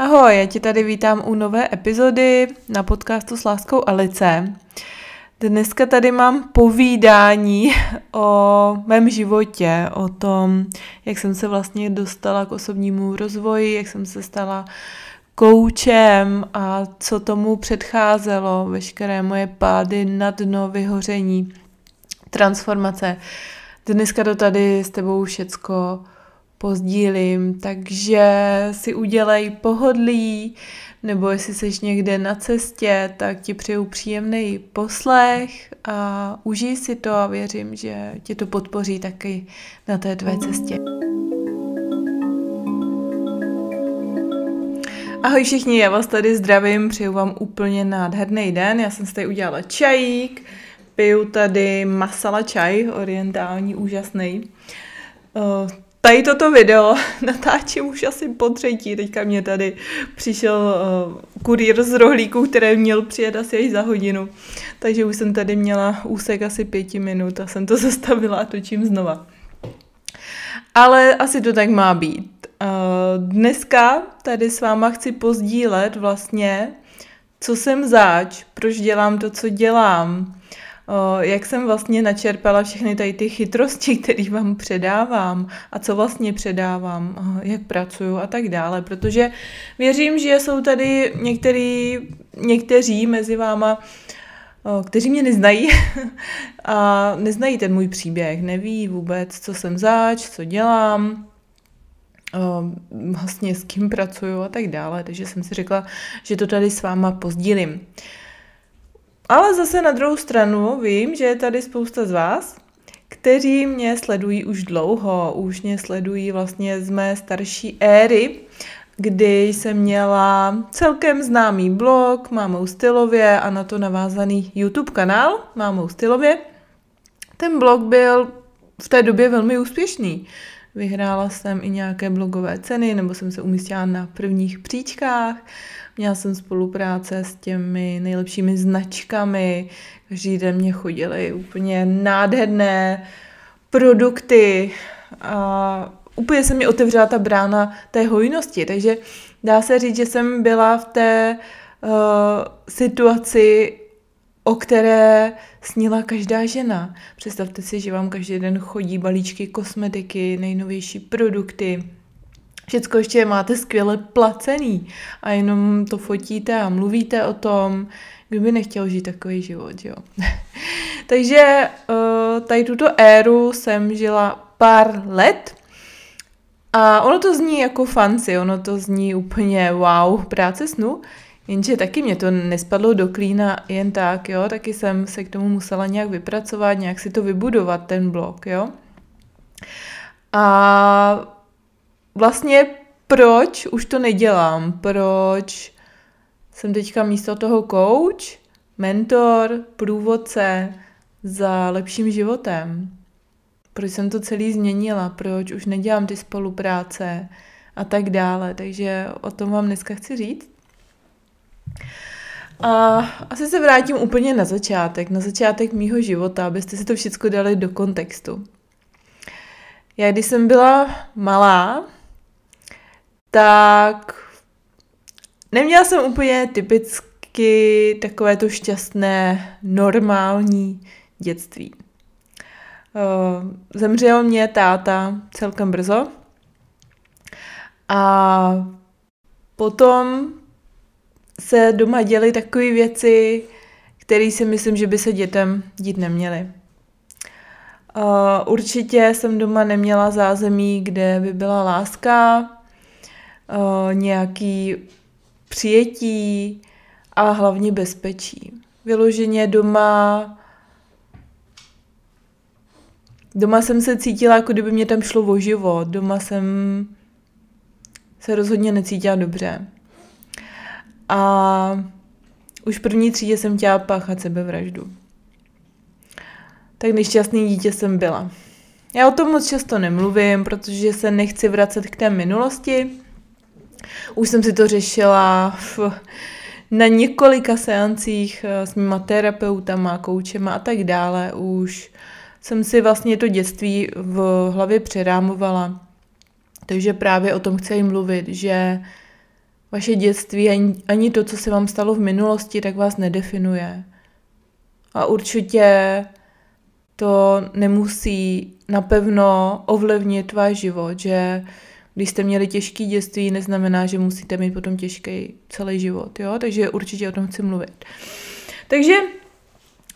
Ahoj, já tě tady vítám u nové epizody na podcastu s Láskou Alice. Dneska tady mám povídání o mém životě, o tom, jak jsem se vlastně dostala k osobnímu rozvoji, jak jsem se stala koučem a co tomu předcházelo, veškeré moje pády na dno, vyhoření, transformace. Dneska to tady s tebou všecko pozdílím, takže si udělej pohodlí, nebo jestli jsi někde na cestě, tak ti přeju příjemný poslech a užij si to a věřím, že ti to podpoří taky na té tvé cestě. Ahoj všichni, já vás tady zdravím, přeju vám úplně nádherný den. Já jsem si tady udělala čajík, piju tady masala čaj, orientální, úžasný. Tady toto video natáčím už asi po třetí, teďka mě tady přišel uh, kurýr z rohlíku, který měl přijet asi až za hodinu, takže už jsem tady měla úsek asi pěti minut a jsem to zastavila a točím znova. Ale asi to tak má být. Uh, dneska tady s váma chci pozdílet vlastně, co jsem zač, proč dělám to, co dělám, jak jsem vlastně načerpala všechny tady ty chytrosti, které vám předávám a co vlastně předávám, jak pracuju a tak dále, protože věřím, že jsou tady některý, někteří mezi váma, kteří mě neznají a neznají ten můj příběh, neví vůbec, co jsem zač, co dělám, vlastně s kým pracuju a tak dále, takže jsem si řekla, že to tady s váma pozdílím. Ale zase na druhou stranu vím, že je tady spousta z vás, kteří mě sledují už dlouho, už mě sledují vlastně z mé starší éry, kdy jsem měla celkem známý blog Mámou stylově a na to navázaný YouTube kanál Mámou stylově. Ten blog byl v té době velmi úspěšný. Vyhrála jsem i nějaké blogové ceny, nebo jsem se umístila na prvních příčkách. Měla jsem spolupráce s těmi nejlepšími značkami. Každý den mě chodily úplně nádherné produkty a úplně se mi otevřela ta brána té hojnosti. Takže dá se říct, že jsem byla v té uh, situaci, o které snila každá žena. Představte si, že vám každý den chodí balíčky kosmetiky, nejnovější produkty, Všecko ještě máte skvěle placený a jenom to fotíte a mluvíte o tom, kdo by nechtěl žít takový život, jo. Takže uh, tady tuto éru jsem žila pár let a ono to zní jako fancy, ono to zní úplně wow, práce snu, jenže taky mě to nespadlo do klína jen tak, jo, taky jsem se k tomu musela nějak vypracovat, nějak si to vybudovat, ten blog, jo. A vlastně proč už to nedělám, proč jsem teďka místo toho coach, mentor, průvodce za lepším životem. Proč jsem to celý změnila, proč už nedělám ty spolupráce a tak dále. Takže o tom vám dneska chci říct. A asi se vrátím úplně na začátek, na začátek mýho života, abyste si to všechno dali do kontextu. Já když jsem byla malá, tak neměla jsem úplně typicky takové to šťastné, normální dětství. Eh, zemřel mě táta celkem brzo a potom se doma děly takové věci, které si myslím, že by se dětem dít neměly. Uh, určitě jsem doma neměla zázemí, kde by byla láska, uh, nějaký přijetí a hlavně bezpečí. Vyloženě doma Doma jsem se cítila, jako kdyby mě tam šlo o život. Doma jsem se rozhodně necítila dobře. A už v první třídě jsem chtěla páchat sebevraždu. Tak nešťastný dítě jsem byla. Já o tom moc často nemluvím, protože se nechci vracet k té minulosti, už jsem si to řešila v, na několika seancích eh, s mýma terapeutama, koučema a tak dále. Už jsem si vlastně to dětství v hlavě přerámovala. Takže právě o tom chci mluvit, že vaše dětství, ani, ani to, co se vám stalo v minulosti, tak vás nedefinuje. A určitě to nemusí napevno ovlivnit váš život, že když jste měli těžký dětství, neznamená, že musíte mít potom těžký celý život, jo? Takže určitě o tom chci mluvit. Takže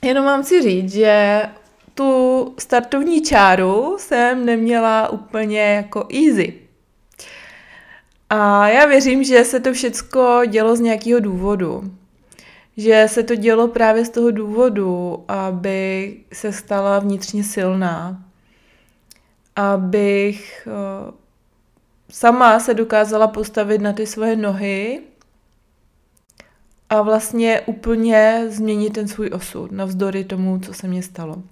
jenom vám chci říct, že tu startovní čáru jsem neměla úplně jako easy. A já věřím, že se to všecko dělo z nějakého důvodu. Že se to dělo právě z toho důvodu, aby se stala vnitřně silná. Abych eh, sama se dokázala postavit na ty svoje nohy a vlastně úplně změnit ten svůj osud, navzdory tomu, co se mně stalo.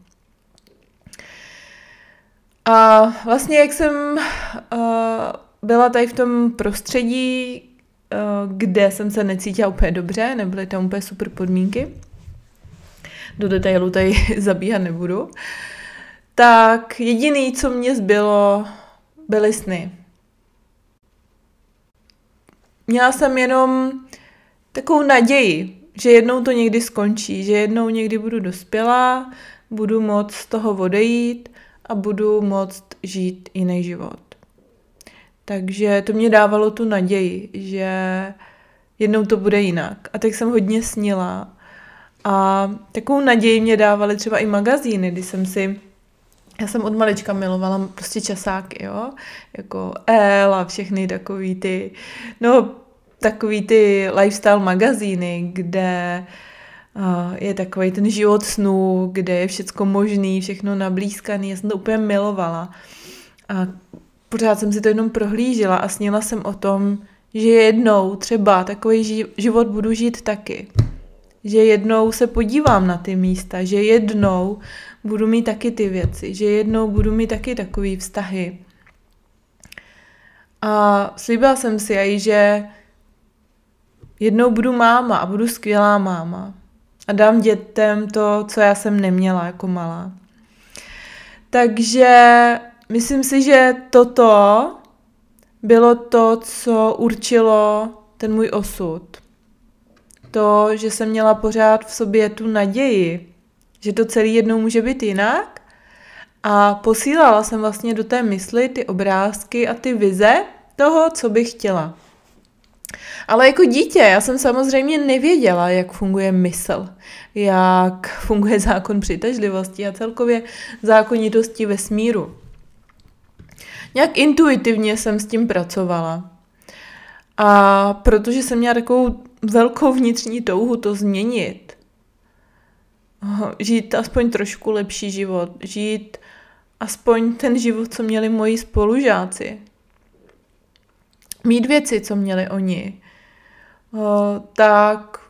A vlastně, jak jsem uh, byla tady v tom prostředí, uh, kde jsem se necítila úplně dobře, nebyly tam úplně super podmínky, do detailu tady zabíhat nebudu, tak jediný, co mě zbylo, byly sny. Měla jsem jenom takovou naději, že jednou to někdy skončí, že jednou někdy budu dospělá, budu moct z toho odejít a budu moct žít jiný život. Takže to mě dávalo tu naději, že jednou to bude jinak. A tak jsem hodně snila. A takovou naději mě dávaly třeba i magazíny, kdy jsem si já jsem od malička milovala prostě časáky, jo, jako El a všechny takový ty, no takový ty lifestyle magazíny, kde je takový ten život snů, kde je všecko možný, všechno nablízkaný, já jsem to úplně milovala. A pořád jsem si to jenom prohlížela a snila jsem o tom, že jednou třeba takový život budu žít taky. Že jednou se podívám na ty místa, že jednou budu mít taky ty věci, že jednou budu mít taky takový vztahy. A slíbila jsem si aj, že jednou budu máma a budu skvělá máma. A dám dětem to, co já jsem neměla jako malá. Takže myslím si, že toto bylo to, co určilo ten můj osud. To, že jsem měla pořád v sobě tu naději, že to celý jednou může být jinak. A posílala jsem vlastně do té mysli ty obrázky a ty vize toho, co bych chtěla. Ale jako dítě já jsem samozřejmě nevěděla, jak funguje mysl, jak funguje zákon přitažlivosti a celkově zákonitosti vesmíru. Nějak intuitivně jsem s tím pracovala. A protože jsem měla takovou velkou vnitřní touhu to změnit, žít aspoň trošku lepší život, žít aspoň ten život, co měli moji spolužáci, mít věci, co měli oni, tak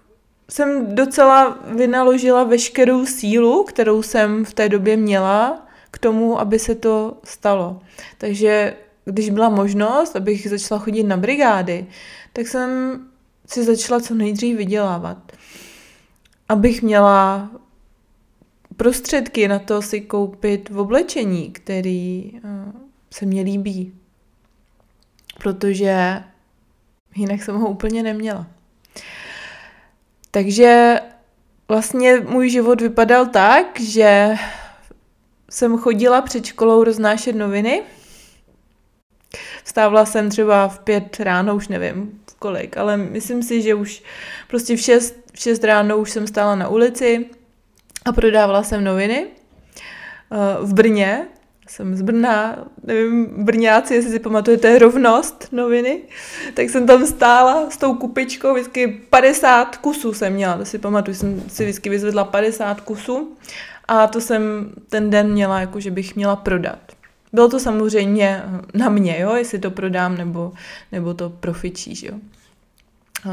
jsem docela vynaložila veškerou sílu, kterou jsem v té době měla k tomu, aby se to stalo. Takže když byla možnost, abych začala chodit na brigády, tak jsem si začala co nejdřív vydělávat. Abych měla prostředky na to si koupit v oblečení, který se mně líbí. Protože jinak jsem ho úplně neměla. Takže vlastně můj život vypadal tak, že jsem chodila před školou roznášet noviny. Vstávala jsem třeba v pět ráno, už nevím v kolik, ale myslím si, že už prostě v šest, v šest ráno už jsem stála na ulici a prodávala jsem noviny eh, v Brně, jsem z Brna, nevím, Brňáci, jestli si pamatujete rovnost noviny, tak jsem tam stála s tou kupičkou, vždycky 50 kusů jsem měla, to si pamatuju, jsem si vždycky vyzvedla 50 kusů a to jsem ten den měla, jako že bych měla prodat. Bylo to samozřejmě na mě, jo, jestli to prodám nebo, nebo to profičí, jo,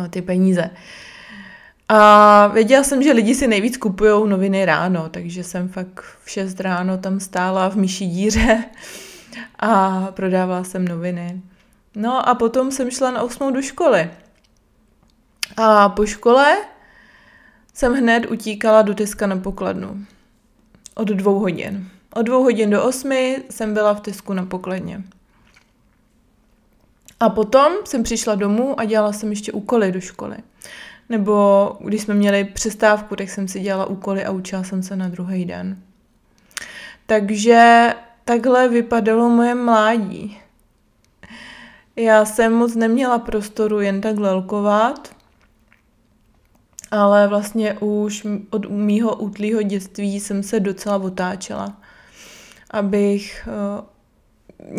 ty peníze. A věděla jsem, že lidi si nejvíc kupují noviny ráno, takže jsem fakt v 6 ráno tam stála v myší díře a prodávala jsem noviny. No a potom jsem šla na 8 do školy. A po škole jsem hned utíkala do Teska na pokladnu. Od dvou hodin. Od dvou hodin do osmi jsem byla v Tesku na pokladně. A potom jsem přišla domů a dělala jsem ještě úkoly do školy. Nebo když jsme měli přestávku, tak jsem si dělala úkoly a učila jsem se na druhý den. Takže takhle vypadalo moje mládí. Já jsem moc neměla prostoru jen tak lelkovat, ale vlastně už od mýho útlýho dětství jsem se docela otáčela, abych uh,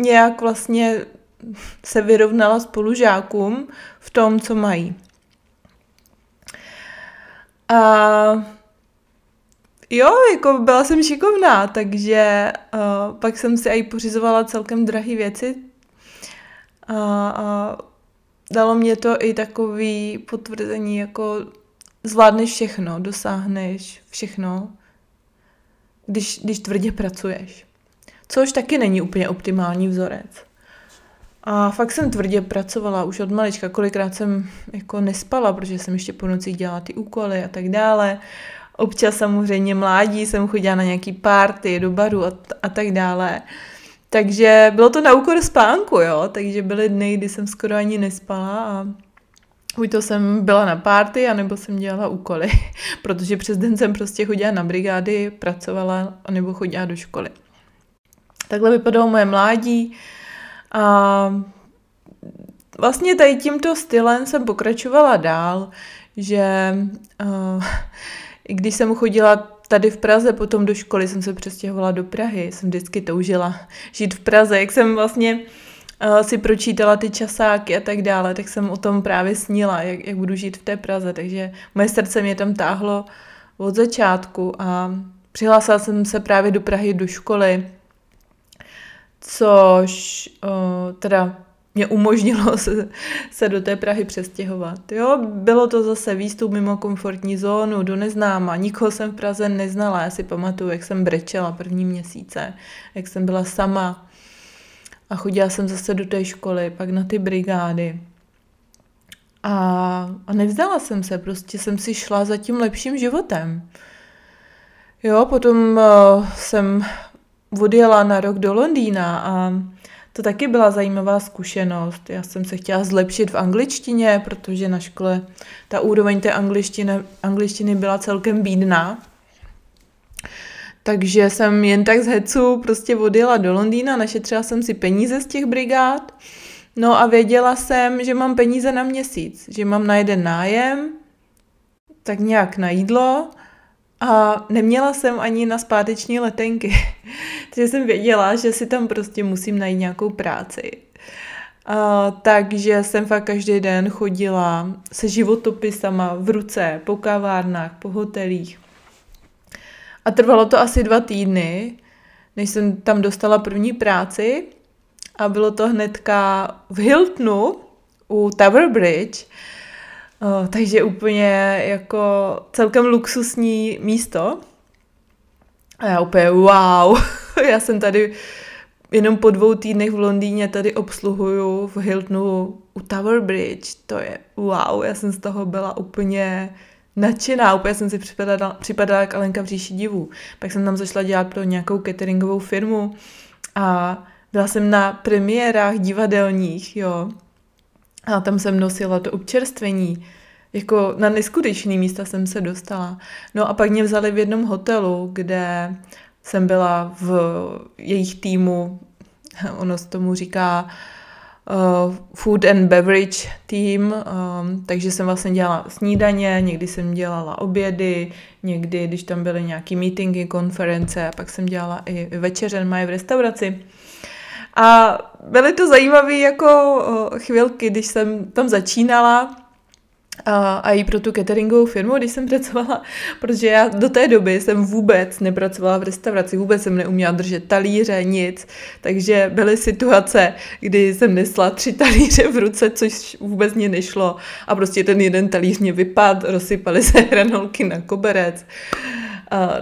nějak vlastně se vyrovnala spolužákům v tom, co mají. A jo, jako byla jsem šikovná, takže uh, pak jsem si i pořizovala celkem drahé věci. A, a dalo mě to i takový potvrzení, jako zvládneš všechno, dosáhneš všechno, když, když tvrdě pracuješ. Což taky není úplně optimální vzorec. A fakt jsem tvrdě pracovala už od malička, kolikrát jsem jako nespala, protože jsem ještě po noci dělala ty úkoly a tak dále. Občas samozřejmě mládí jsem chodila na nějaký párty, do baru a, a tak dále. Takže bylo to na úkor spánku, jo, takže byly dny, kdy jsem skoro ani nespala a Buď to jsem byla na párty, anebo jsem dělala úkoly, protože přes den jsem prostě chodila na brigády, pracovala, anebo chodila do školy. Takhle vypadalo moje mládí a vlastně tady tímto stylem jsem pokračovala dál, že uh, i když jsem chodila tady v Praze, potom do školy jsem se přestěhovala do Prahy, jsem vždycky toužila žít v Praze, jak jsem vlastně uh, si pročítala ty časáky a tak dále, tak jsem o tom právě snila, jak, jak budu žít v té Praze, takže moje srdce mě tam táhlo od začátku a přihlásila jsem se právě do Prahy do školy, což uh, teda mě umožnilo se, se do té Prahy přestěhovat. Jo, bylo to zase výstup mimo komfortní zónu, do neznáma. Nikoho jsem v Praze neznala. Já si pamatuju, jak jsem brečela první měsíce, jak jsem byla sama. A chodila jsem zase do té školy, pak na ty brigády. A, a nevzdala jsem se, prostě jsem si šla za tím lepším životem. Jo, potom uh, jsem odjela na rok do Londýna a to taky byla zajímavá zkušenost. Já jsem se chtěla zlepšit v angličtině, protože na škole ta úroveň té angličtiny, angličtiny byla celkem bídná. Takže jsem jen tak z hecu prostě odjela do Londýna, našetřila jsem si peníze z těch brigád, no a věděla jsem, že mám peníze na měsíc, že mám na jeden nájem, tak nějak na jídlo a neměla jsem ani na zpáteční letenky. Takže jsem věděla, že si tam prostě musím najít nějakou práci. Uh, takže jsem fakt každý den chodila se životopisama v ruce, po kavárnách, po hotelích. A trvalo to asi dva týdny, než jsem tam dostala první práci. A bylo to hnedka v Hiltonu u Tower Bridge, Uh, takže úplně jako celkem luxusní místo. A já úplně wow, já jsem tady jenom po dvou týdnech v Londýně tady obsluhuju v Hiltonu u Tower Bridge. To je wow, já jsem z toho byla úplně nadšená, úplně jsem si připadala, připadala jak Alenka v říši divů. Pak jsem tam zašla dělat pro nějakou cateringovou firmu a byla jsem na premiérách divadelních, jo. A tam jsem nosila to občerstvení. Jako na neskutečný místa jsem se dostala. No a pak mě vzali v jednom hotelu, kde jsem byla v jejich týmu, ono se tomu říká uh, food and beverage team, um, takže jsem vlastně dělala snídaně, někdy jsem dělala obědy, někdy, když tam byly nějaký meetingy, konference, a pak jsem dělala i večeře mají v restauraci. A byly to zajímavé jako uh, chvilky, když jsem tam začínala, a, a i pro tu cateringovou firmu, když jsem pracovala, protože já do té doby jsem vůbec nepracovala v restauraci, vůbec jsem neuměla držet talíře, nic, takže byly situace, kdy jsem nesla tři talíře v ruce, což vůbec mě nešlo a prostě ten jeden talíř mě vypadl, rozsypaly se hranolky na koberec.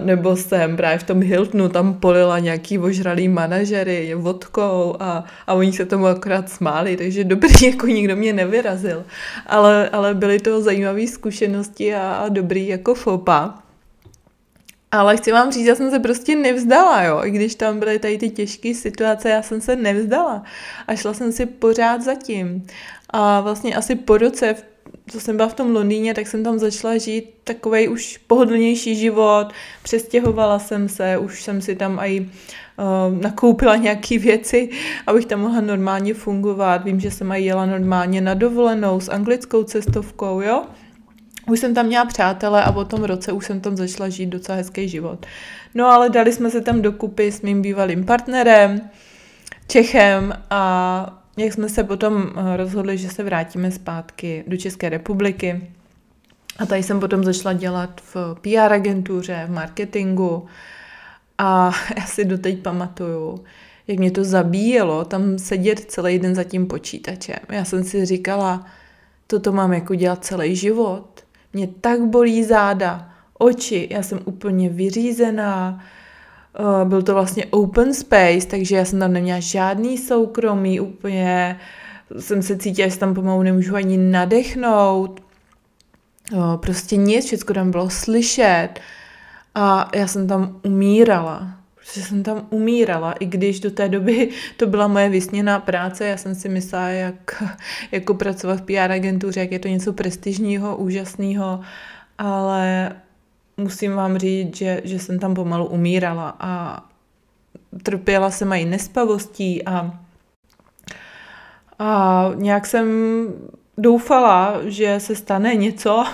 Nebo jsem právě v tom Hiltonu tam polila nějaký ožralý manažery vodkou a, a oni se tomu akorát smáli, takže dobrý, jako nikdo mě nevyrazil. Ale, ale byly to zajímavé zkušenosti a, a dobrý jako fopa. Ale chci vám říct, já jsem se prostě nevzdala, jo. I když tam byly tady ty těžké situace, já jsem se nevzdala. A šla jsem si pořád zatím. A vlastně asi po roce, co jsem byla v tom Londýně, tak jsem tam začala žít takový už pohodlnější život. Přestěhovala jsem se, už jsem si tam i uh, nakoupila nějaké věci, abych tam mohla normálně fungovat. Vím, že jsem aj jela normálně na dovolenou s anglickou cestovkou, jo. Už jsem tam měla přátele a po tom roce už jsem tam začala žít docela hezký život. No ale dali jsme se tam dokupy s mým bývalým partnerem, Čechem a jak jsme se potom eh, rozhodli, že se vrátíme zpátky do České republiky. A tady jsem potom začala dělat v PR agentuře, v marketingu a já si doteď pamatuju, jak mě to zabíjelo tam sedět celý den za tím počítačem. Já jsem si říkala, toto mám jako dělat celý život. Mě tak bolí záda, oči, já jsem úplně vyřízená, eh, byl to vlastně open space, takže já jsem tam neměla žádný soukromí, úplně jsem se cítila, že tam pomalu nemůžu ani nadechnout, eh, prostě nic, všechno tam bylo slyšet. A já jsem tam umírala. Prostě jsem tam umírala, i když do té doby to byla moje vysněná práce, já jsem si myslela, jak jako pracovat v PR agentuře, jak je to něco prestižního, úžasného, ale musím vám říct, že, že jsem tam pomalu umírala a trpěla jsem i nespavostí a, a nějak jsem doufala, že se stane něco,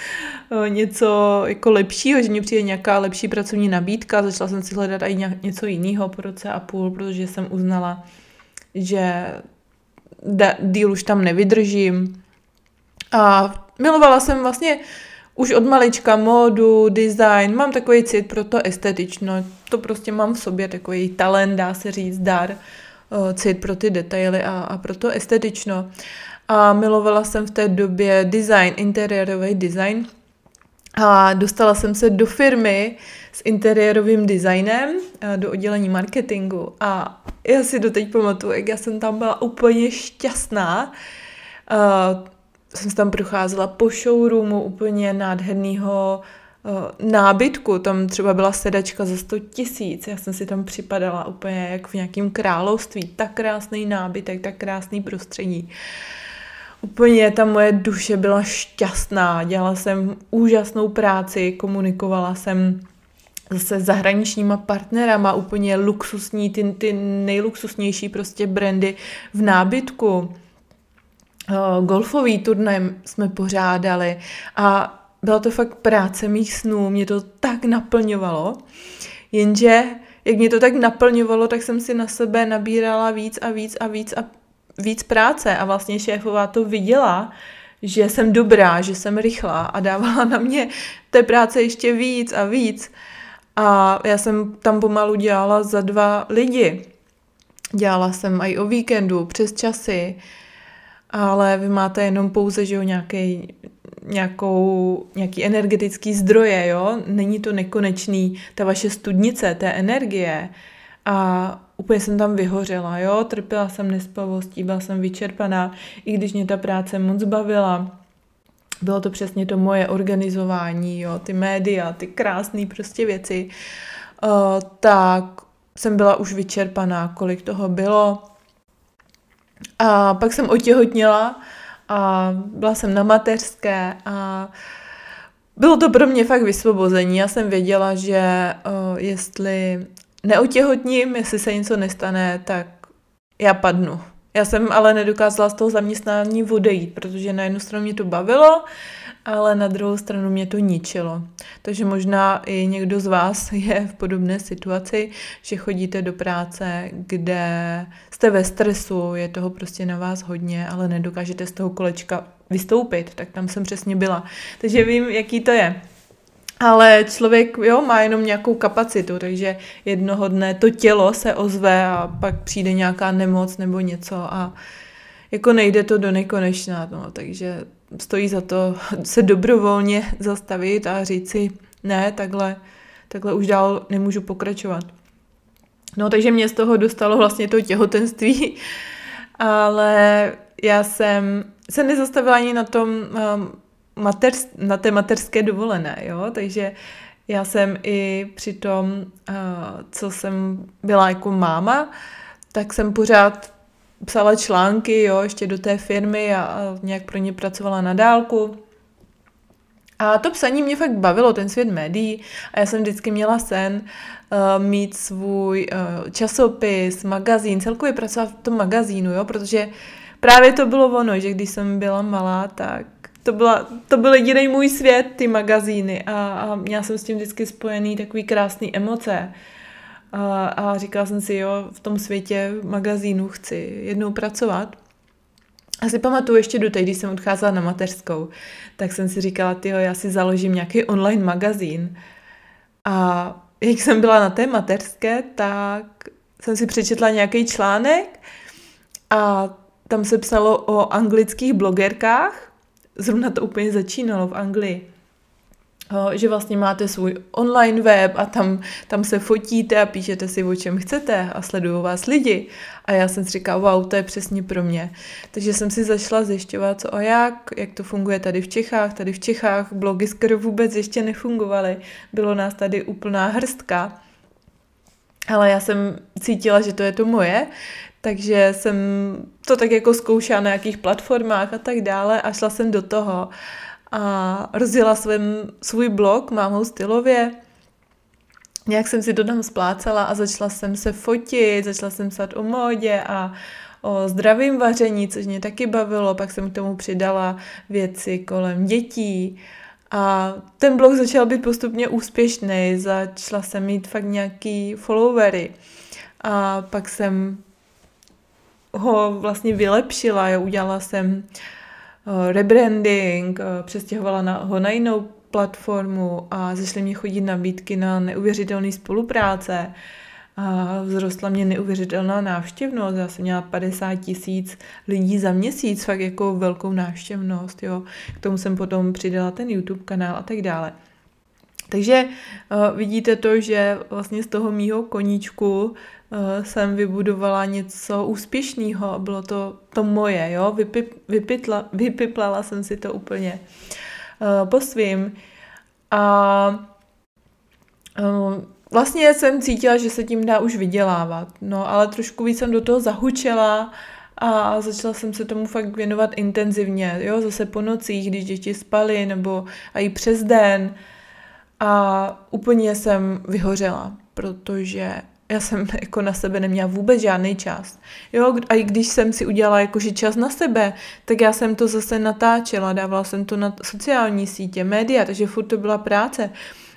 něco jako lepšího, že mi přijde nějaká lepší pracovní nabídka. Začala jsem si hledat i něco jiného po roce a půl, protože jsem uznala, že díl už tam nevydržím. A milovala jsem vlastně už od malička módu, design, mám takový cit pro to estetično, to prostě mám v sobě takový talent, dá se říct, dar, cit pro ty detaily a, a pro to estetično a milovala jsem v té době design, interiérový design a dostala jsem se do firmy s interiérovým designem do oddělení marketingu a já si doteď pamatuju, jak já jsem tam byla úplně šťastná. Uh, jsem tam procházela po showroomu úplně nádherného uh, nábytku, tam třeba byla sedačka za 100 tisíc, já jsem si tam připadala úplně jak v nějakém království, tak krásný nábytek, tak krásný prostředí. Úplně ta moje duše byla šťastná, dělala jsem úžasnou práci, komunikovala jsem zase zahraničníma partnerama, úplně luxusní, ty, ty nejluxusnější prostě brandy v nábytku. Uh, golfový turnaj jsme pořádali a byla to fakt práce mých snů, mě to tak naplňovalo, jenže jak mě to tak naplňovalo, tak jsem si na sebe nabírala víc a víc a víc a víc práce a vlastně šéfová to viděla, že jsem dobrá, že jsem rychlá a dávala na mě té práce ještě víc a víc. A já jsem tam pomalu dělala za dva lidi. Dělala jsem i o víkendu, přes časy, ale vy máte jenom pouze, že jo, nějaký, nějakou, nějaký energetický zdroje, jo? Není to nekonečný, ta vaše studnice té energie. A úplně jsem tam vyhořela, jo, trpěla jsem nespavostí, byla jsem vyčerpaná, i když mě ta práce moc bavila. Bylo to přesně to moje organizování, jo, ty média, ty krásné prostě věci. Uh, tak jsem byla už vyčerpaná, kolik toho bylo. A pak jsem otěhotněla a byla jsem na mateřské a bylo to pro mě fakt vysvobození. Já jsem věděla, že uh, jestli neotěhotním, jestli se něco nestane, tak já padnu. Já jsem ale nedokázala z toho zaměstnání odejít, protože na jednu stranu mě to bavilo, ale na druhou stranu mě to ničilo. Takže možná i někdo z vás je v podobné situaci, že chodíte do práce, kde jste ve stresu, je toho prostě na vás hodně, ale nedokážete z toho kolečka vystoupit, tak tam jsem přesně byla. Takže vím, jaký to je. Ale člověk jo, má jenom nějakou kapacitu, takže jednoho dne to tělo se ozve a pak přijde nějaká nemoc nebo něco a jako nejde to do nekonečna, no, takže stojí za to se dobrovolně zastavit a říct si, ne, takhle, takhle už dál nemůžu pokračovat. No, takže mě z toho dostalo vlastně to těhotenství, ale já jsem se nezastavila ani na tom um, mater, na té materské dovolené, jo, takže Já jsem i při tom, eh, co jsem byla jako máma, tak jsem pořád psala články, jo, ještě do té firmy a, a nějak pro ně pracovala na dálku. A to psaní mě fakt bavilo, ten svět médií. A já jsem vždycky měla sen uh, mít svůj uh, časopis, magazín, celkově pracovat v tom magazínu, jo, protože právě to bylo ono, že když jsem byla malá, tak to, byla, to byl jediný můj svět, ty magazíny a, a měla jsem s tím vždycky spojený takový krásný emoce. A, a říkala jsem si, jo, v tom světě magazínu chci jednou pracovat. A si pamatuju ještě do té, když jsem odcházela na mateřskou, tak jsem si říkala, tyjo, já si založím nějaký online magazín. A jak jsem byla na té mateřské, tak jsem si přečetla nějaký článek a tam se psalo o anglických blogerkách. Zrovna to úplně začínalo v Anglii že vlastně máte svůj online web a tam, tam se fotíte a píšete si, o čem chcete a sledují vás lidi. A já jsem si říkala, wow, to je přesně pro mě. Takže jsem si zašla zjišťovat, co a jak, jak to funguje tady v Čechách. Tady v Čechách blogy skoro vůbec ještě nefungovaly. Bylo nás tady úplná hrstka. Ale já jsem cítila, že to je to moje, takže jsem to tak jako zkoušela na nějakých platformách a tak dále a šla jsem do toho a rozjela svým, svůj blog Mámou stylově. Nějak jsem si to tam splácela a začala jsem se fotit, začala jsem psát o módě a o zdravém vaření, což mě taky bavilo, pak jsem k tomu přidala věci kolem dětí. A ten blog začal být postupně úspěšný, začala jsem mít fakt nějaký followery. A pak jsem ho vlastně vylepšila, jo, udělala jsem Eh, rebranding, eh, přestěhovala na, ho na jinou platformu a začaly mě chodit nabídky na neuvěřitelné spolupráce. A vzrostla mě neuvěřitelná návštěvnost. Já jsem měla 50 tisíc lidí za měsíc, fakt jako velkou návštěvnost. Jo. K tomu jsem potom přidala ten YouTube kanál a tak dále. Takže uh, vidíte to, že vlastně z toho mýho koníčku jsem vybudovala něco úspěšného. Bylo to to moje, jo. Vypip, vypitla, vypiplala jsem si to úplně uh, po svým. A uh, vlastně jsem cítila, že se tím dá už vydělávat. No, ale trošku víc jsem do toho zahučela a začala jsem se tomu fakt věnovat intenzivně, jo, zase po nocích, když děti spaly, nebo a i přes den. A úplně jsem vyhořela, protože já jsem jako na sebe neměla vůbec žádný čas. Jo, a i když jsem si udělala jakože čas na sebe, tak já jsem to zase natáčela, dávala jsem to na sociální sítě, média, takže furt to byla práce.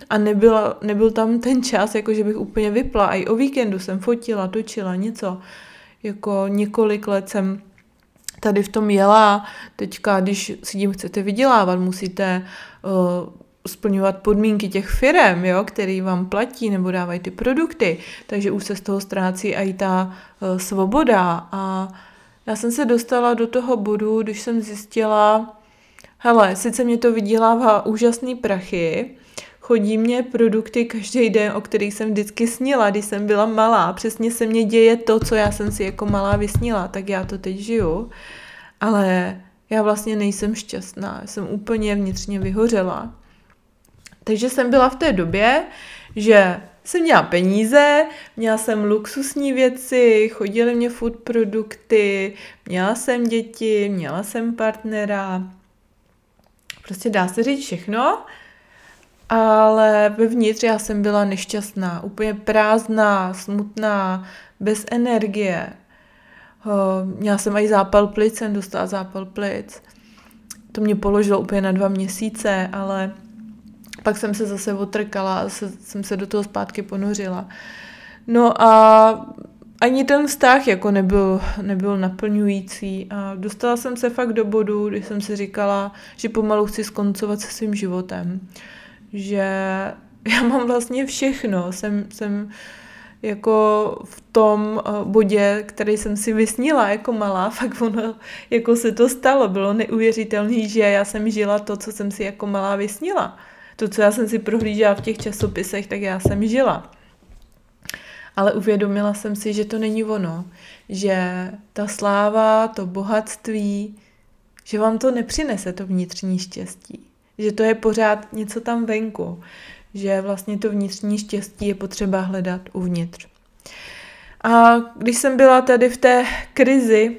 A nebyla, nebyl tam ten čas, jako že bych úplně vypla. A i o víkendu jsem fotila, točila něco. Jako několik let jsem tady v tom jela. Teďka, když si tím chcete vydělávat, musíte uh, splňovat podmínky těch firm, jo, který vám platí nebo dávají ty produkty, takže už se z toho ztrácí i ta uh, svoboda a já jsem se dostala do toho bodu, když jsem zjistila, hele, sice mě to vydělává úžasný prachy, chodí mě produkty každý den, o kterých jsem vždycky snila, když jsem byla malá. Přesně se mně děje to, co já jsem si jako malá vysnila, tak já to teď žiju. Ale já vlastně nejsem šťastná, jsem úplně vnitřně vyhořela. Takže jsem byla v té době, že jsem měla peníze, měla jsem luxusní věci, chodily mě food produkty, měla jsem děti, měla jsem partnera. Prostě dá se říct všechno, ale vevnitř já jsem byla nešťastná, úplně prázdná, smutná, bez energie. Měla jsem i zápal plic, jsem dostala zápal plic. To mě položilo úplně na dva měsíce, ale pak jsem se zase otrkala a se, jsem se do toho zpátky ponořila. No a ani ten vztah jako nebyl, nebyl naplňující a dostala jsem se fakt do bodu, kdy jsem si říkala, že pomalu chci skoncovat se svým životem. Že já mám vlastně všechno, jsem, jsem jako v tom eh, bodě, který jsem si vysnila jako malá, fakt ono, jako se to stalo, bylo neuvěřitelné, že já jsem žila to, co jsem si jako malá vysnila to, co já jsem si prohlížela v těch časopisech, tak já jsem žila. Ale uvědomila jsem si, že to není ono, že ta sláva, to bohatství, že vám to nepřinese to vnitřní štěstí, že to je pořád něco tam venku, že vlastně to vnitřní štěstí je potřeba hledat uvnitř. A když jsem byla tady v té krizi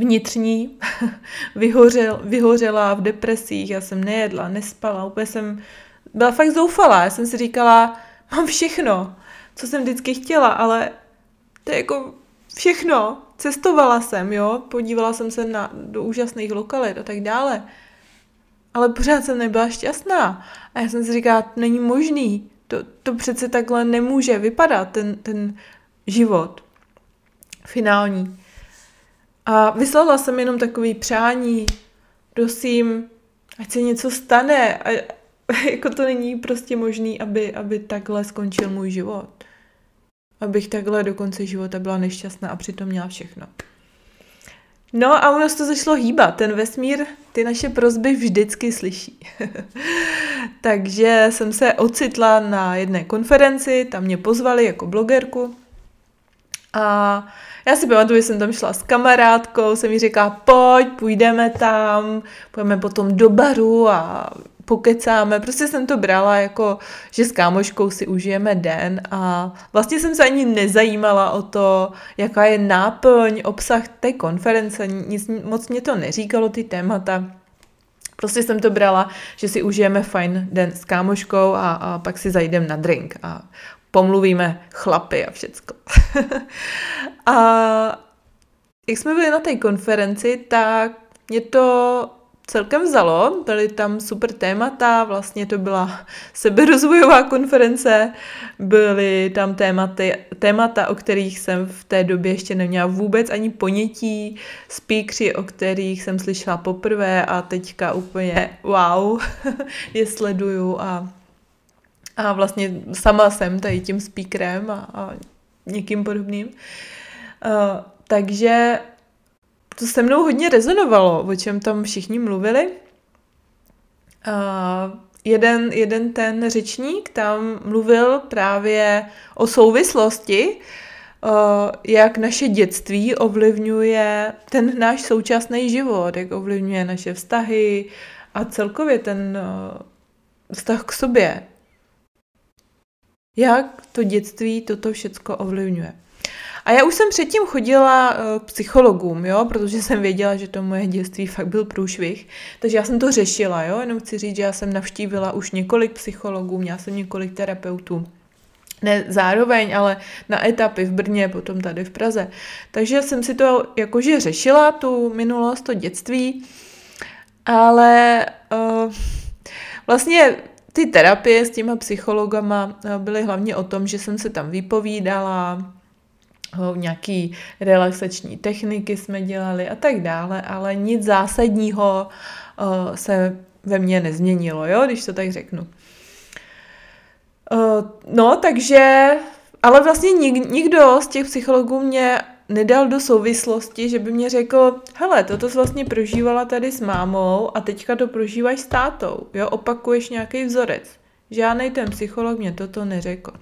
vnitřní, vyhořel, vyhořela v depresích, já jsem nejedla, nespala, úplně jsem byla fakt zoufalá. Já jsem si říkala, mám všechno, co jsem vždycky chtěla, ale to je jako všechno. Cestovala jsem, jo, podívala jsem se na, do úžasných lokalit a tak dále. Ale pořád jsem nebyla šťastná. A já jsem si říkala, není možný. To, to přece takhle nemůže vypadat, ten, ten život finální. A vyslala jsem jenom takový přání, prosím, ať se něco stane. A, jako to není prostě možný, aby, aby takhle skončil můj život. Abych takhle do konce života byla nešťastná a přitom měla všechno. No a ono se to začalo hýbat. Ten vesmír ty naše prozby vždycky slyší. Takže jsem se ocitla na jedné konferenci, tam mě pozvali jako blogerku. A já si pamatuju, že jsem tam šla s kamarádkou, jsem jí říkala, pojď, půjdeme tam, půjdeme potom do baru a pokecáme. Prostě jsem to brala jako, že s kámoškou si užijeme den a vlastně jsem se ani nezajímala o to, jaká je náplň, obsah té konference, nic moc mě to neříkalo, ty témata. Prostě jsem to brala, že si užijeme fajn den s kámoškou a, a pak si zajdem na drink a pomluvíme chlapy a všecko. a jak jsme byli na té konferenci, tak mě to celkem vzalo, byly tam super témata, vlastně to byla seberozvojová konference, byly tam tématy, témata, o kterých jsem v té době ještě neměla vůbec ani ponětí, speakři, o kterých jsem slyšela poprvé a teďka úplně wow, je sleduju a, a vlastně sama jsem tady tím speakerem a, a někým podobným. Uh, takže to se mnou hodně rezonovalo, o čem tam všichni mluvili. Uh, jeden, jeden ten řečník tam mluvil právě o souvislosti, uh, jak naše dětství ovlivňuje ten náš současný život, jak ovlivňuje naše vztahy a celkově ten uh, vztah k sobě. Jak to dětství toto všecko ovlivňuje. A já už jsem předtím chodila uh, k psychologům, jo, protože jsem věděla, že to moje dětství fakt byl průšvih. Takže já jsem to řešila, jo, jenom chci říct, že já jsem navštívila už několik psychologů, měla jsem několik terapeutů. Ne zároveň, ale na etapy v Brně, potom tady v Praze. Takže jsem si to jakože řešila, tu minulost, to dětství, ale uh, vlastně ty terapie s těma psychologama eh, byly hlavně o tom, že jsem se tam vypovídala, nějaký relaxační techniky jsme dělali a tak dále, ale nic zásadního uh, se ve mně nezměnilo, jo, když to tak řeknu. Uh, no, takže, ale vlastně nik, nikdo z těch psychologů mě nedal do souvislosti, že by mě řekl, hele, toto jsi vlastně prožívala tady s mámou a teďka to prožíváš s tátou, jo, opakuješ nějaký vzorec. Žádný ten psycholog mě toto neřekl.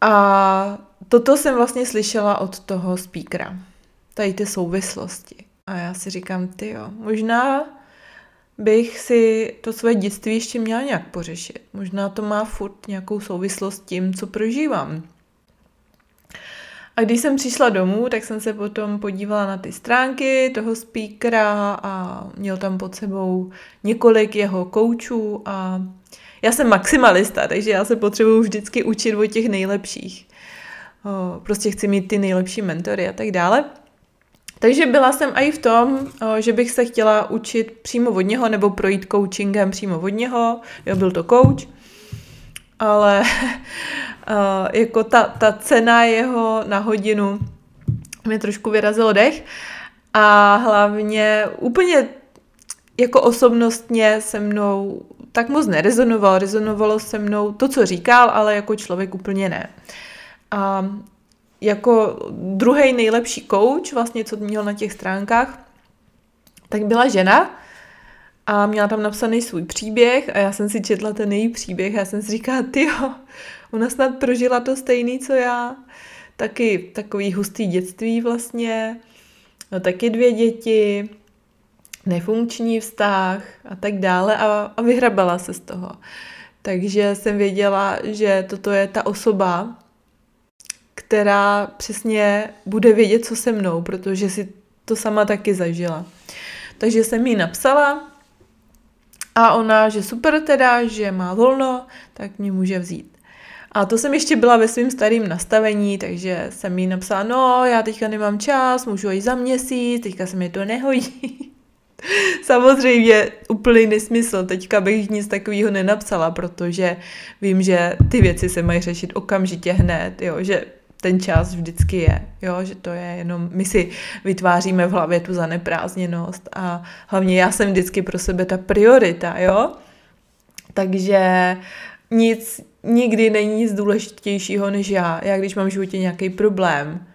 A toto jsem vlastně slyšela od toho speakera. Tady ty souvislosti. A já si říkám, ty jo, možná bych si to své dětství ještě měla nějak pořešit. Možná to má furt nějakou souvislost s tím, co prožívám. A když jsem přišla domů, tak jsem se potom podívala na ty stránky toho speakera a měl tam pod sebou několik jeho koučů a já jsem maximalista, takže já se potřebuji vždycky učit od těch nejlepších. Prostě chci mít ty nejlepší mentory a tak dále. Takže byla jsem i v tom, že bych se chtěla učit přímo od něho nebo projít coachingem přímo od něho. Jo, byl to coach. Ale jako ta, ta cena jeho na hodinu mě trošku vyrazilo dech. A hlavně úplně jako osobnostně se mnou tak moc nerezonoval. Rezonovalo se mnou to, co říkal, ale jako člověk úplně ne. A jako druhý nejlepší coach, vlastně, co měl na těch stránkách, tak byla žena a měla tam napsaný svůj příběh a já jsem si četla ten její příběh a já jsem si říkala, ty ona snad prožila to stejný, co já. Taky takový hustý dětství vlastně, no, taky dvě děti, nefunkční vztah a tak dále a, a vyhrabala se z toho. Takže jsem věděla, že toto je ta osoba, která přesně bude vědět, co se mnou, protože si to sama taky zažila. Takže jsem jí napsala a ona, že super teda, že má volno, tak mě může vzít. A to jsem ještě byla ve svém starém nastavení, takže jsem jí napsala, no já teďka nemám čas, můžu jít za měsíc, teďka se mi to nehodí. Samozřejmě úplný nesmysl. Teďka bych nic takového nenapsala, protože vím, že ty věci se mají řešit okamžitě hned, jo, že ten čas vždycky je, jo, že to je jenom, my si vytváříme v hlavě tu zaneprázdněnost a hlavně já jsem vždycky pro sebe ta priorita, jo, takže nic, nikdy není nic důležitějšího než já. Já když mám v životě nějaký problém,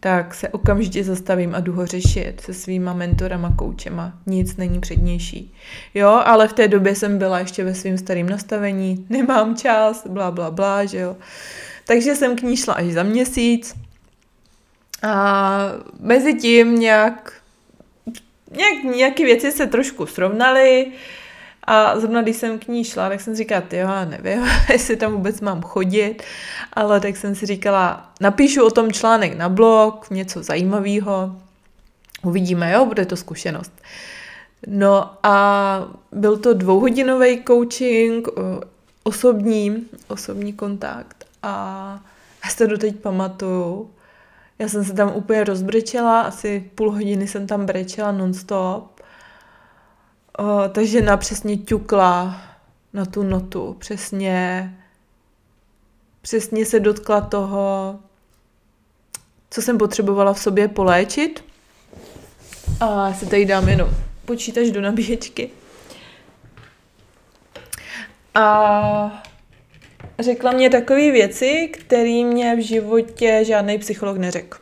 tak se okamžitě zastavím a jdu ho řešit se svýma mentorama, koučema. Nic není přednější. Jo, ale v té době jsem byla ještě ve svém starém nastavení, nemám čas, bla, bla, bla, že jo. Takže jsem k ní šla až za měsíc a mezi tím nějak, nějak nějaké věci se trošku srovnaly, a zrovna když jsem k ní šla, tak jsem říkala, jo, já nevím, jestli tam vůbec mám chodit, ale tak jsem si říkala, napíšu o tom článek na blog, něco zajímavého, uvidíme, jo, bude to zkušenost. No a byl to dvouhodinový coaching, osobní, osobní kontakt a já si to doteď pamatuju. Já jsem se tam úplně rozbrečela, asi půl hodiny jsem tam brečela nonstop O, ta žena přesně ťukla na tu notu, přesně, přesně se dotkla toho, co jsem potřebovala v sobě poléčit. A si tady dám jenom počítač do nabíječky. A řekla mě takové věci, které mě v životě žádný psycholog neřekl.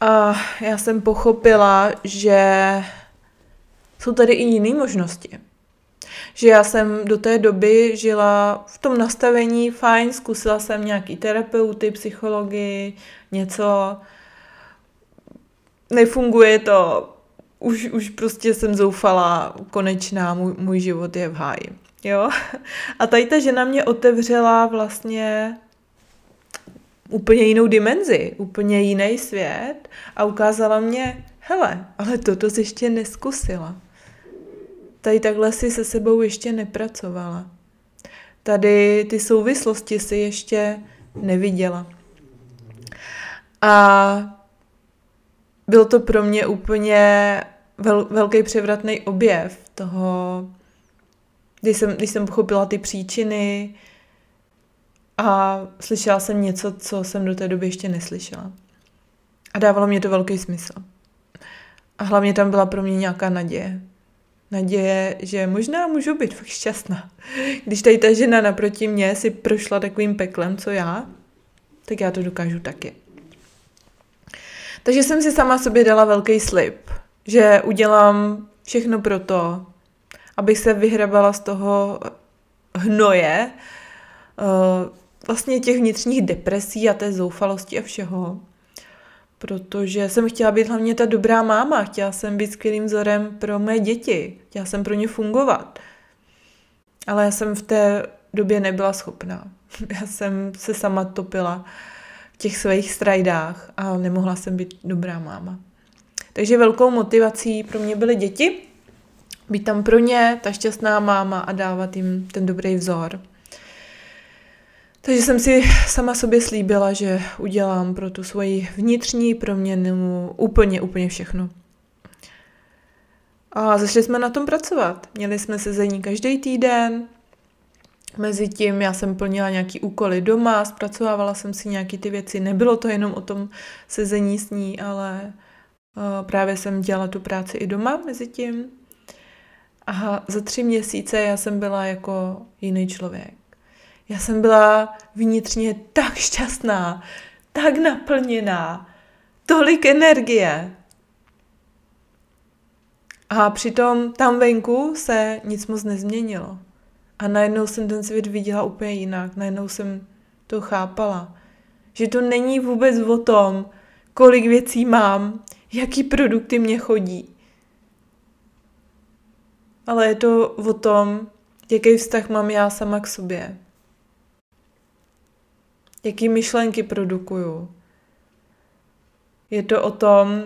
A já jsem pochopila, že jsou tady i jiné možnosti. Že já jsem do té doby žila v tom nastavení fajn, zkusila jsem nějaký terapeuty, psychologii, něco. Nefunguje to, už, už prostě jsem zoufala, konečná, můj, můj život je v háji. Jo? A tady ta žena mě otevřela vlastně úplně jinou dimenzi, úplně jiný svět a ukázala mě, hele, ale toto jsi ještě neskusila. Tady takhle si se sebou ještě nepracovala. Tady ty souvislosti si ještě neviděla. A byl to pro mě úplně vel, velký převratný objev toho, když jsem, když jsem pochopila ty příčiny, a slyšela jsem něco, co jsem do té doby ještě neslyšela. A dávalo mě to velký smysl. A hlavně tam byla pro mě nějaká naděje. Naděje, že možná můžu být fakt šťastná. Když tady ta žena naproti mě si prošla takovým peklem, co já, tak já to dokážu taky. Takže jsem si sama sobě dala velký slib, že udělám všechno pro to, abych se vyhrabala z toho hnoje, eh, vlastně těch vnitřních depresí a té zoufalosti a všeho. Protože jsem chtěla být hlavně ta dobrá máma, chtěla jsem být skvělým vzorem pro mé děti, chtěla jsem pro ně fungovat. Ale já jsem v té době nebyla schopná. Já jsem se sama topila těch svých strajdách a nemohla jsem být dobrá máma. Takže velkou motivací pro mě byly děti, být tam pro ně, ta šťastná máma a dávat jim ten dobrý vzor. Takže jsem si sama sobě slíbila, že udělám pro tu svoji vnitřní proměnu úplně, úplně všechno. A začali jsme na tom pracovat. Měli jsme sezení každý týden. Mezi tím já jsem plnila nějaký úkoly doma, zpracovávala jsem si nějaký ty věci. Nebylo to jenom o tom sezení s ní, ale právě jsem dělala tu práci i doma mezi tím. A za tři měsíce já jsem byla jako jiný člověk. Já jsem byla vnitřně tak šťastná, tak naplněná, tolik energie. A přitom tam venku se nic moc nezměnilo. A najednou jsem ten svět viděla úplně jinak. Najednou jsem to chápala. Že to není vůbec o tom, kolik věcí mám, jaký produkty mě chodí. Ale je to o tom, jaký vztah mám já sama k sobě. Jaký myšlenky produkuju. Je to o tom,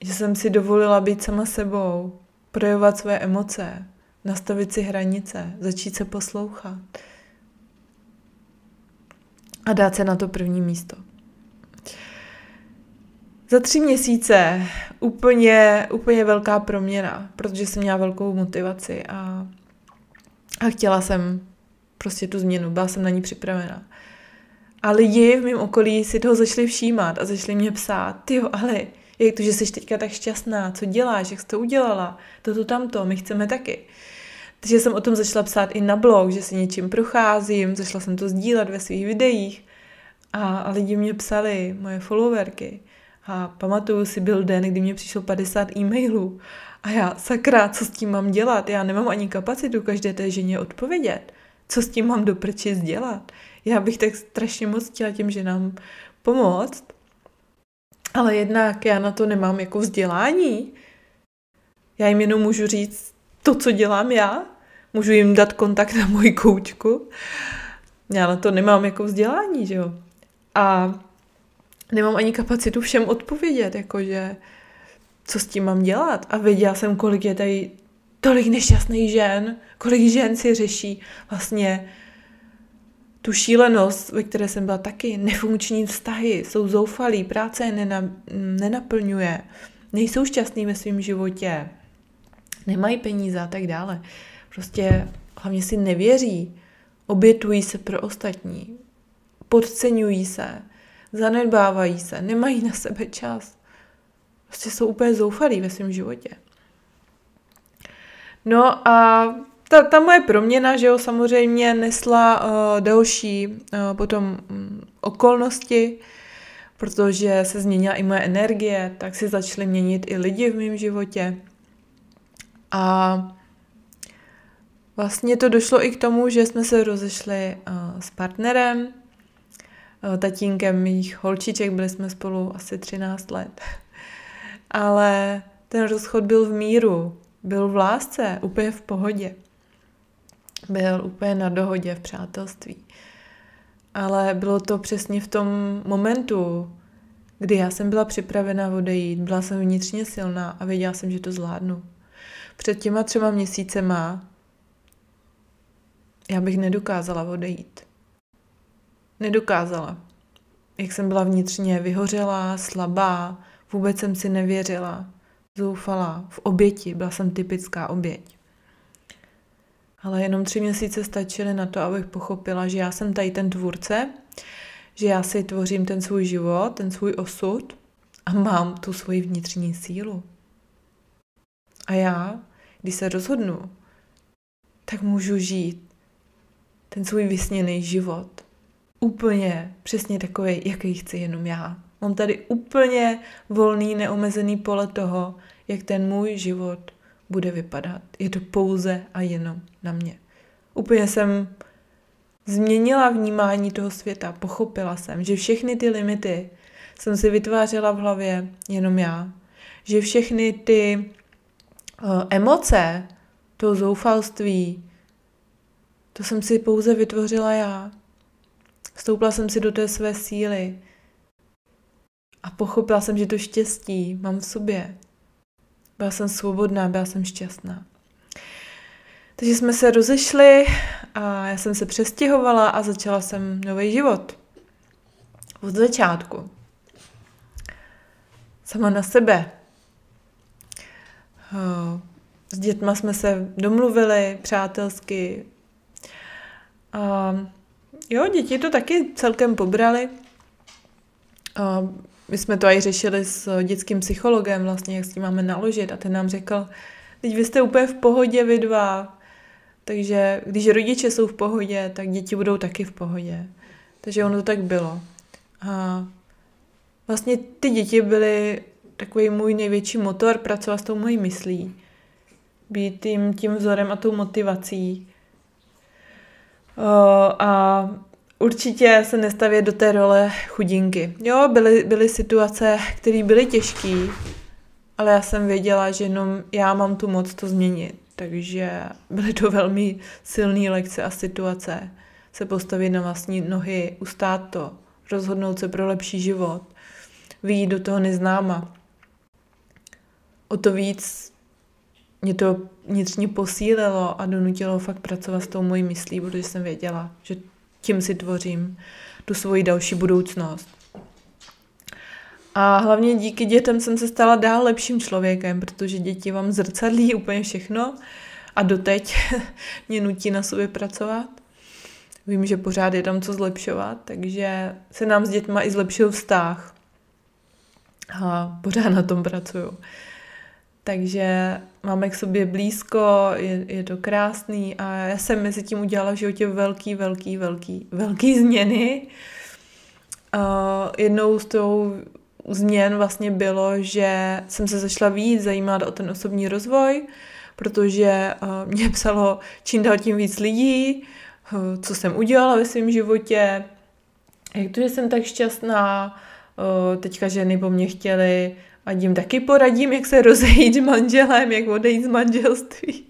že jsem si dovolila být sama sebou, projevovat své emoce, nastavit si hranice, začít se poslouchat a dát se na to první místo. Za tři měsíce úplně, úplně velká proměna, protože jsem měla velkou motivaci a, a chtěla jsem prostě tu změnu, byla jsem na ní připravena. A lidi v mém okolí si toho začali všímat a začali mě psát, ty ale jak to, že jsi teďka tak šťastná, co děláš, jak jsi to udělala, toto tamto, my chceme taky. Takže jsem o tom začala psát i na blog, že si něčím procházím, začala jsem to sdílet ve svých videích a, a lidi mě psali, moje followerky. A pamatuju si, byl den, kdy mě přišlo 50 e-mailů. A já, sakra, co s tím mám dělat? Já nemám ani kapacitu každé té ženě odpovědět. Co s tím mám do prčic dělat? Já bych tak strašně moc chtěla těm ženám pomoct. Ale jednak já na to nemám jako vzdělání. Já jim jenom můžu říct to, co dělám já. Můžu jim dát kontakt na moji koučku. Já na to nemám jako vzdělání, že jo. A nemám ani kapacitu všem odpovědět, jakože co s tím mám dělat. A věděla jsem, kolik je tady tolik nešťastných žen, kolik žen si řeší vlastně tu šílenost, ve které jsem byla taky, nefunkční vztahy, jsou zoufalí, práce je nena, nenaplňuje, nejsou šťastní ve svém životě, nemají peníze a tak dále. Prostě hlavně si nevěří, obětují se pro ostatní, podceňují se, zanedbávají se, nemají na sebe čas. Prostě jsou úplně zoufalí ve svém životě. No a ta, ta moje proměna, že jo, samozřejmě nesla uh, další uh, potom um, okolnosti, protože se změnila i moje energie, tak si začaly měnit i lidi v mém životě. A vlastně to došlo i k tomu, že jsme se rozešli uh, s partnerem, uh, tatínkem mých holčiček, byli jsme spolu asi 13 let. Ale ten rozchod byl v míru, byl v lásce, úplně v pohodě. Byl úplně na dohodě v přátelství. Ale bylo to přesně v tom momentu, kdy já jsem byla připravena odejít, byla jsem vnitřně silná a věděla jsem, že to zvládnu. Před těma třema měsícema já bych nedokázala odejít. Nedokázala. Jak jsem byla vnitřně vyhořelá, slabá, vůbec jsem si nevěřila, zoufala, v oběti, byla jsem typická oběť. Ale jenom tři měsíce stačily na to, abych pochopila, že já jsem tady ten tvůrce, že já si tvořím ten svůj život, ten svůj osud a mám tu svoji vnitřní sílu. A já, když se rozhodnu, tak můžu žít ten svůj vysněný život. Úplně přesně takový, jaký chci jenom já. Mám tady úplně volný, neomezený pole toho, jak ten můj život bude vypadat. Je to pouze a jenom na mě. Úplně jsem změnila vnímání toho světa, pochopila jsem, že všechny ty limity jsem si vytvářela v hlavě jenom já. Že všechny ty uh, emoce, to zoufalství, to jsem si pouze vytvořila já. Stoupla jsem si do té své síly a pochopila jsem, že to štěstí mám v sobě. Byla jsem svobodná, byla jsem šťastná. Takže jsme se rozešli a já jsem se přestěhovala a začala jsem nový život. Od začátku. Sama na sebe. S dětma jsme se domluvili přátelsky, a jo, děti to taky celkem pobrali. A my jsme to i řešili s dětským psychologem, vlastně, jak s tím máme naložit. A ten nám řekl, teď vy jste úplně v pohodě vy dva, takže když rodiče jsou v pohodě, tak děti budou taky v pohodě. Takže ono to tak bylo. A vlastně ty děti byly takový můj největší motor pracovat s tou mojí myslí. Být tím, tím vzorem a tou motivací. Eh, a určitě se nestavět do té role chudinky. Jo, byly, byly situace, které byly těžké, ale já jsem věděla, že jenom já mám tu moc to změnit. Takže byly to velmi silné lekce a situace. Se postavit na vlastní nohy, ustát to, rozhodnout se pro lepší život, vyjít do toho neznáma. O to víc mě to vnitřně posílilo a donutilo fakt pracovat s tou mojí myslí, protože jsem věděla, že tím si tvořím tu svoji další budoucnost. A hlavně díky dětem jsem se stala dál lepším člověkem, protože děti vám zrcadlí úplně všechno a doteď mě nutí na sobě pracovat. Vím, že pořád je tam co zlepšovat, takže se nám s dětma i zlepšil vztah. A pořád na tom pracuju. Takže máme k sobě blízko, je, je to krásný a já jsem mezi tím udělala v životě velký, velký, velký, velký změny. Uh, jednou z tou změn vlastně bylo, že jsem se začala víc zajímat o ten osobní rozvoj, protože mě psalo čím dál tím víc lidí, co jsem udělala ve svém životě, jak to, že jsem tak šťastná, teďka ženy po mně chtěly, a jim taky poradím, jak se rozejít s manželem, jak odejít z manželství.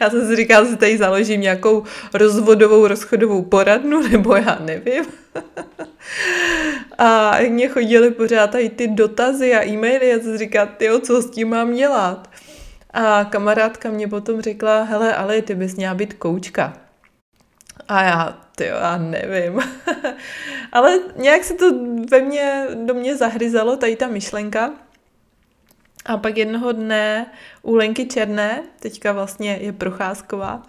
Já jsem si říkala, že tady založím nějakou rozvodovou, rozchodovou poradnu, nebo já nevím. a mě chodily pořád tady ty dotazy a e-maily, já jsem si říkala, tyjo, co s tím mám dělat? A kamarádka mě potom řekla, hele, ale ty bys měla být koučka. A já, ty já nevím. Ale nějak se to ve mně, do mě zahryzelo, tady ta myšlenka. A pak jednoho dne u Lenky Černé, teďka vlastně je procházková,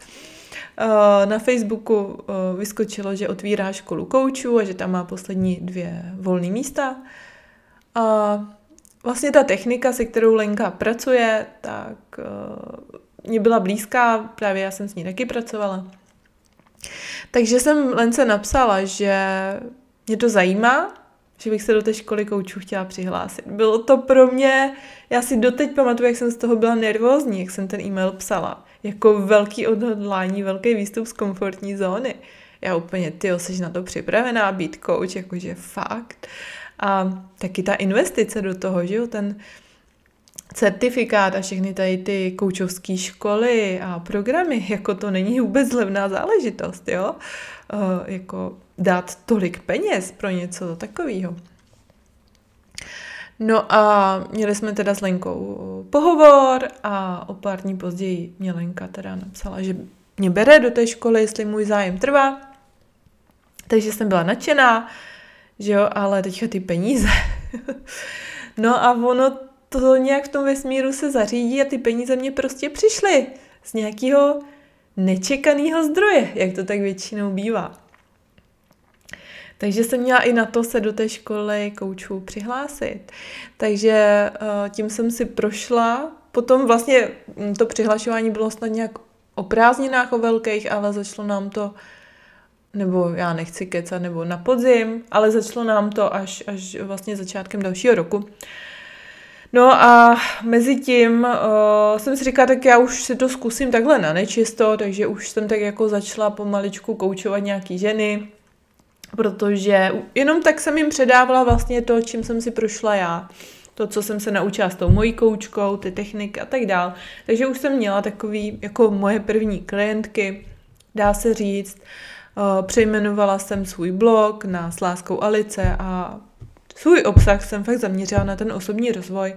eh, na Facebooku eh, vyskočilo, že otvírá školu koučů a že tam má poslední dvě volné místa. A vlastně ta technika, se kterou Lenka pracuje, tak eh, mě byla blízká, právě já jsem s ní taky pracovala. Takže jsem Lence napsala, že mě to zajímá, že bych se do té školy koučů chtěla přihlásit. Bylo to pro mě, já si doteď pamatuju, jak jsem z toho byla nervózní, jak jsem ten e-mail psala. Jako velký odhodlání, velký výstup z komfortní zóny. Já úplně, ty jsi na to připravená být kouč, jakože fakt. A taky ta investice do toho, že jo, ten certifikát a všechny tady ty koučovské školy a programy, jako to není vůbec levná záležitost, jo. Uh, jako dát tolik peněz pro něco takového. No a měli jsme teda s Lenkou pohovor a o pár dní později mě Lenka teda napsala, že mě bere do té školy, jestli můj zájem trvá. Takže jsem byla nadšená, že jo, ale teďka ty peníze. no a ono to nějak v tom vesmíru se zařídí a ty peníze mě prostě přišly z nějakého nečekaného zdroje, jak to tak většinou bývá. Takže jsem měla i na to se do té školy koučů přihlásit. Takže eh, tím jsem si prošla. Potom vlastně hm, to přihlašování bylo snad nějak o prázdninách o velkých, ale začalo nám to, nebo já nechci kecat, nebo na podzim, ale začalo nám to až, až vlastně začátkem dalšího roku. No a mezi tím uh, jsem si říkala, tak já už si to zkusím takhle na nečisto, takže už jsem tak jako začala pomaličku koučovat nějaký ženy, protože jenom tak jsem jim předávala vlastně to, čím jsem si prošla já. To, co jsem se naučila s tou mojí koučkou, ty techniky a tak dál. Takže už jsem měla takový jako moje první klientky, dá se říct. Uh, přejmenovala jsem svůj blog na s láskou Alice a svůj obsah jsem fakt zaměřila na ten osobní rozvoj,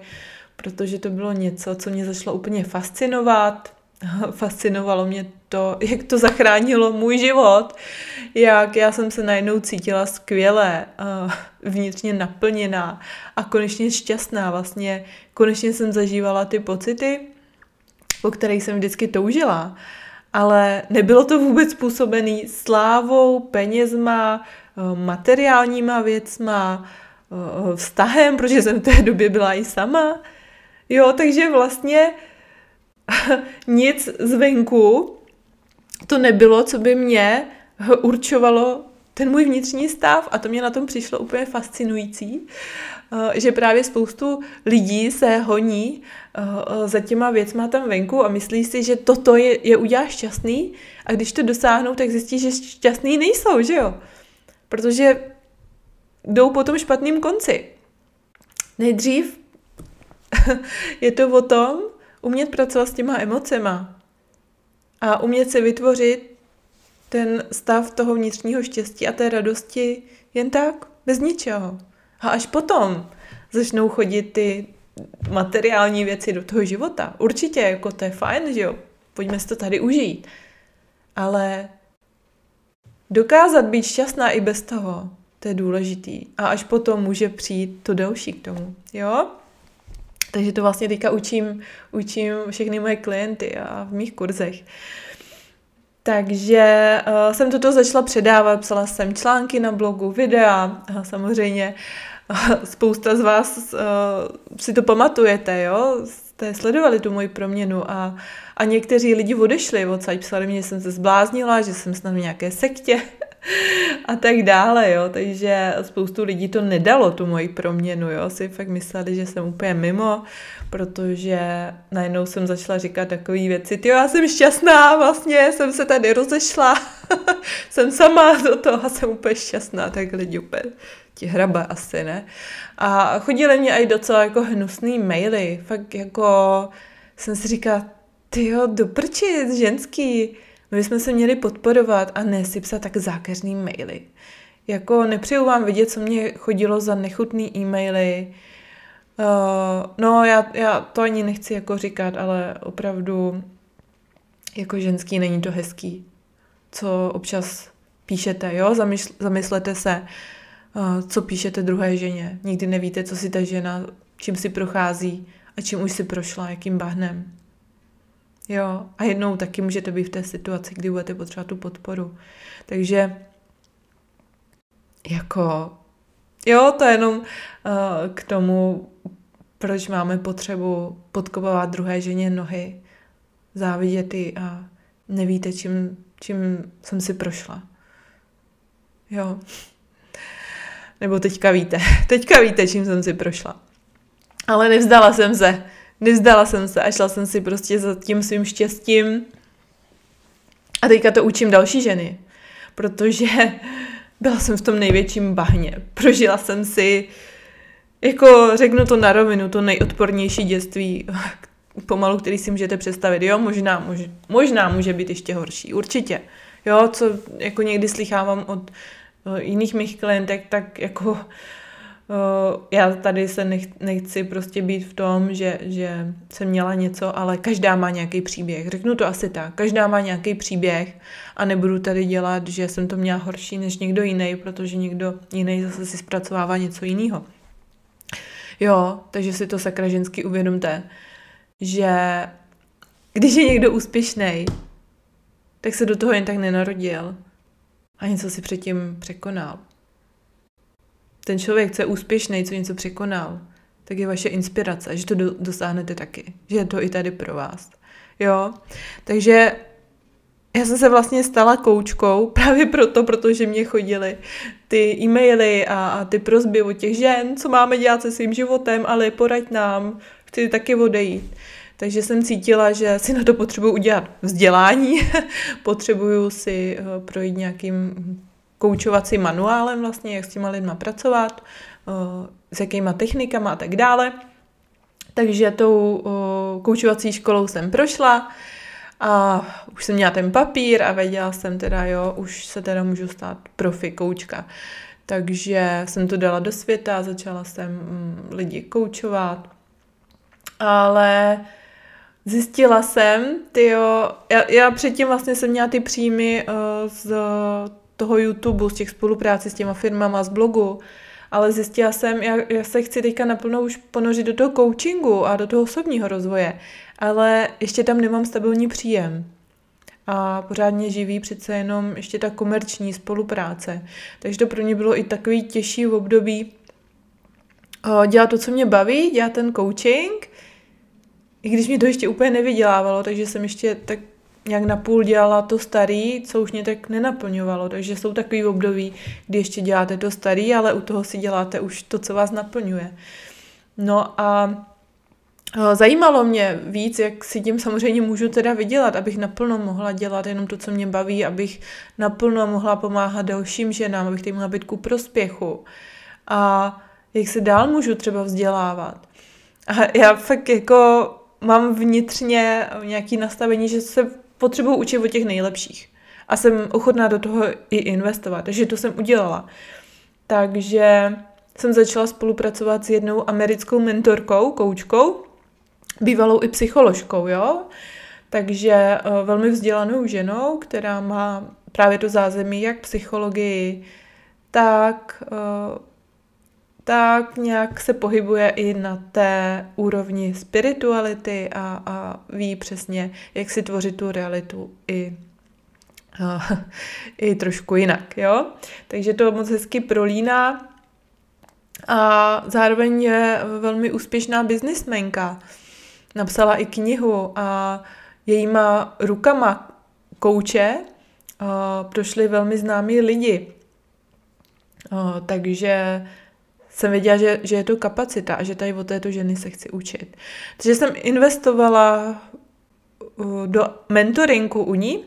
protože to bylo něco, co mě začalo úplně fascinovat. Fascinovalo mě to, jak to zachránilo můj život, jak já jsem se najednou cítila skvěle, vnitřně naplněná a konečně šťastná. Vlastně konečně jsem zažívala ty pocity, po kterých jsem vždycky toužila. Ale nebylo to vůbec způsobené slávou, penězma, materiálníma věcma, Eh, vztahem, protože jsem v té době byla i sama. Jo, takže vlastně nic zvenku to nebylo, co by mě určovalo ten můj vnitřní stav a to mě na tom přišlo úplně fascinující, eh, že právě spoustu lidí se honí eh, za těma věcma tam venku a myslí si, že toto je, je udělá šťastný a když to dosáhnou, tak zjistí, že šťastný nejsou, že jo? protože jdou po tom špatným konci. Nejdřív je to o tom umět pracovat s těma emocema a umět si vytvořit ten stav toho vnitřního štěstí a té radosti jen tak, bez ničeho. A až potom začnou chodit ty materiální věci do toho života. Určitě, jako to je fajn, že jo, pojďme si to tady užít. Ale dokázat být šťastná i bez toho, to je důležitý. A až potom může přijít to další k tomu, jo? Takže to vlastně teďka učím, učím všechny moje klienty a v mých kurzech. Takže uh, jsem toto začala předávat, psala jsem články na blogu, videa, a samozřejmě uh, spousta z vás uh, si to pamatujete, jo? Jste sledovali tu moji proměnu a, a někteří lidi odešli odsaď, psali mi, že jsem se zbláznila, že jsem snad v nějaké sektě a tak dále, jo, takže spoustu lidí to nedalo, tu moji proměnu, jo, si fakt mysleli, že jsem úplně mimo, protože najednou jsem začala říkat takové věci, ty já jsem šťastná, vlastně jsem se tady rozešla, jsem sama do toho a jsem úplně šťastná, tak lidi úplně ti hraba asi, ne? A chodili mě i docela jako hnusný maily, fakt jako jsem si říkala, ty jo, doprčit, ženský, my bychom se měli podporovat a ne si psat tak zákeřný maily. Jako nepřeju vám vidět, co mě chodilo za nechutný e-maily. Uh, no, já, já to ani nechci jako říkat, ale opravdu jako ženský není to hezký, co občas píšete, jo? Zamysl, zamyslete se, uh, co píšete druhé ženě. Nikdy nevíte, co si ta žena, čím si prochází a čím už si prošla, jakým bahnem. Jo, a jednou taky můžete být v té situaci, kdy budete potřebovat tu podporu. Takže jako, jo, to je jenom uh, k tomu, proč máme potřebu podkopovat druhé ženě nohy, závidět ji a nevíte, čím, čím jsem si prošla. Jo. Nebo teďka víte. Teďka víte, čím jsem si prošla. Ale nevzdala jsem se. Nevzdala jsem se a šla jsem si prostě za tím svým štěstím. A teďka to učím další ženy, protože byla jsem v tom největším bahně. Prožila jsem si, jako řeknu to na rovinu, to nejodpornější dětství, pomalu, který si můžete představit. Jo, možná, mož, možná může být ještě horší, určitě. Jo, co jako někdy slychávám od jiných mých klientek, tak jako já tady se nech, nechci prostě být v tom, že, že jsem měla něco, ale každá má nějaký příběh. Řeknu to asi tak. Každá má nějaký příběh a nebudu tady dělat, že jsem to měla horší než někdo jiný, protože někdo jiný zase si zpracovává něco jiného. Jo, takže si to sakra žensky uvědomte, že když je někdo úspěšný, tak se do toho jen tak nenarodil a něco si předtím překonal ten člověk, co je úspěšný, co něco překonal, tak je vaše inspirace, že to do, dosáhnete taky, že je to i tady pro vás. Jo, takže já jsem se vlastně stala koučkou právě proto, protože mě chodily ty e-maily a, a ty prozby od těch žen, co máme dělat se svým životem, ale poraď nám, chci taky odejít. Takže jsem cítila, že si na to potřebuji udělat vzdělání, potřebuju si eh, projít nějakým koučovacím manuálem vlastně, jak s těma lidma pracovat, eh, s jakýma technikama a tak dále. Takže tou eh, koučovací školou jsem prošla a už jsem měla ten papír a věděla jsem teda, jo, už se teda můžu stát profi koučka. Takže jsem to dala do světa, začala jsem mm, lidi koučovat, ale zjistila jsem, tyjo, já, já předtím vlastně jsem měla ty příjmy uh, z toho YouTube, z těch spoluprácí s těma firmama, z blogu, ale zjistila jsem, já, já se chci teďka naplno už ponořit do toho coachingu a do toho osobního rozvoje, ale ještě tam nemám stabilní příjem. A pořádně živý přece jenom ještě ta komerční spolupráce. Takže to pro mě bylo i takový těžší v období dělat to, co mě baví, dělat ten coaching, i když mě to ještě úplně nevydělávalo, takže jsem ještě tak nějak napůl dělala to starý, co už mě tak nenaplňovalo. Takže jsou takový období, kdy ještě děláte to starý, ale u toho si děláte už to, co vás naplňuje. No a Zajímalo mě víc, jak si tím samozřejmě můžu teda vydělat, abych naplno mohla dělat jenom to, co mě baví, abych naplno mohla pomáhat dalším ženám, abych tím mohla být ku prospěchu. A jak se dál můžu třeba vzdělávat. A já fakt jako mám vnitřně nějaké nastavení, že se potřebuji učit o těch nejlepších. A jsem ochotná do toho i investovat. Takže to jsem udělala. Takže jsem začala spolupracovat s jednou americkou mentorkou, koučkou, bývalou i psycholožkou, jo. Takže uh, velmi vzdělanou ženou, která má právě to zázemí jak psychologii, tak uh, tak nějak se pohybuje i na té úrovni spirituality a, a ví přesně, jak si tvořit tu realitu i, i trošku jinak. Jo? Takže to moc hezky prolíná a zároveň je velmi úspěšná biznismenka. Napsala i knihu a jejíma rukama kouče prošli velmi známí lidi. Takže jsem věděla, že, že je to kapacita a že tady o této ženy se chci učit. Takže jsem investovala uh, do mentoringu u ní.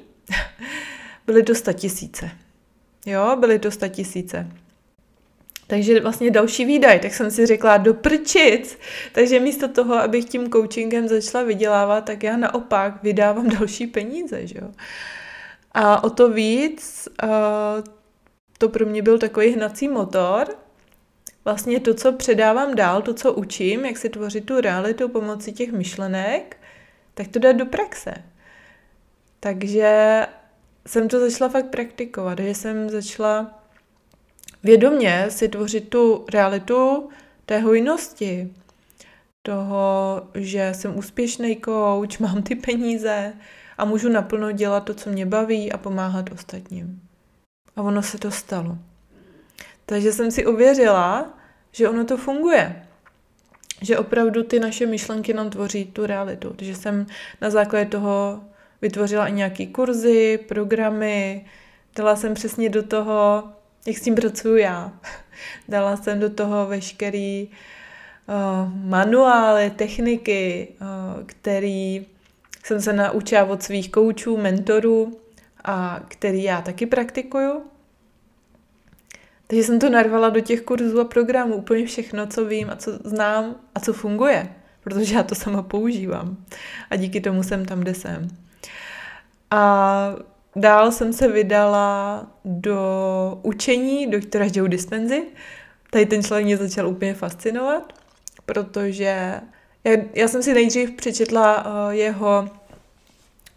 byly to tisíce. Jo, byly to tisíce. Takže vlastně další výdaj, tak jsem si řekla do prčic. Takže místo toho, abych tím coachingem začala vydělávat, tak já naopak vydávám další peníze, že jo. A o to víc, uh, to pro mě byl takový hnací motor, vlastně to, co předávám dál, to, co učím, jak si tvořit tu realitu pomocí těch myšlenek, tak to dát do praxe. Takže jsem to začala fakt praktikovat, že jsem začala vědomě si tvořit tu realitu té hojnosti, toho, že jsem úspěšný coach, mám ty peníze a můžu naplno dělat to, co mě baví a pomáhat ostatním. A ono se to stalo. Takže jsem si uvěřila, že ono to funguje. Že opravdu ty naše myšlenky nám tvoří tu realitu. Takže jsem na základě toho vytvořila i nějaký kurzy, programy, dala jsem přesně do toho, jak s tím pracuju já. Dala jsem do toho veškerý uh, manuály, techniky, uh, který jsem se naučila od svých koučů, mentorů a který já taky praktikuju. Takže jsem to narvala do těch kurzů a programů, úplně všechno, co vím a co znám a co funguje, protože já to sama používám. A díky tomu jsem tam, kde jsem. A dál jsem se vydala do učení doktora Joe Dispenzy. Tady ten člověk mě začal úplně fascinovat, protože já, já jsem si nejdřív přečetla uh, jeho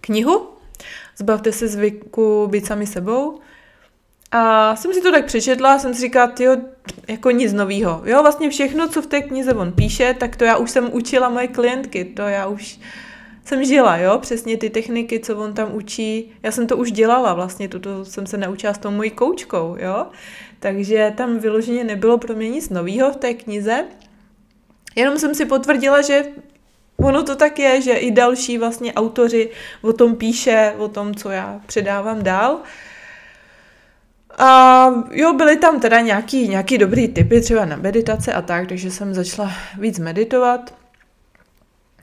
knihu Zbavte se zvyku být sami sebou a jsem si to tak přečetla jsem si říkala, jo, jako nic novýho. Jo, vlastně všechno, co v té knize on píše, tak to já už jsem učila moje klientky, to já už jsem žila, jo, přesně ty techniky, co on tam učí, já jsem to už dělala vlastně, toto jsem se naučila s tou mojí koučkou, jo, takže tam vyloženě nebylo pro mě nic novýho v té knize, jenom jsem si potvrdila, že ono to tak je, že i další vlastně autoři o tom píše, o tom, co já předávám dál, a jo, byly tam teda nějaký, nějaký dobrý typy třeba na meditace a tak, takže jsem začala víc meditovat.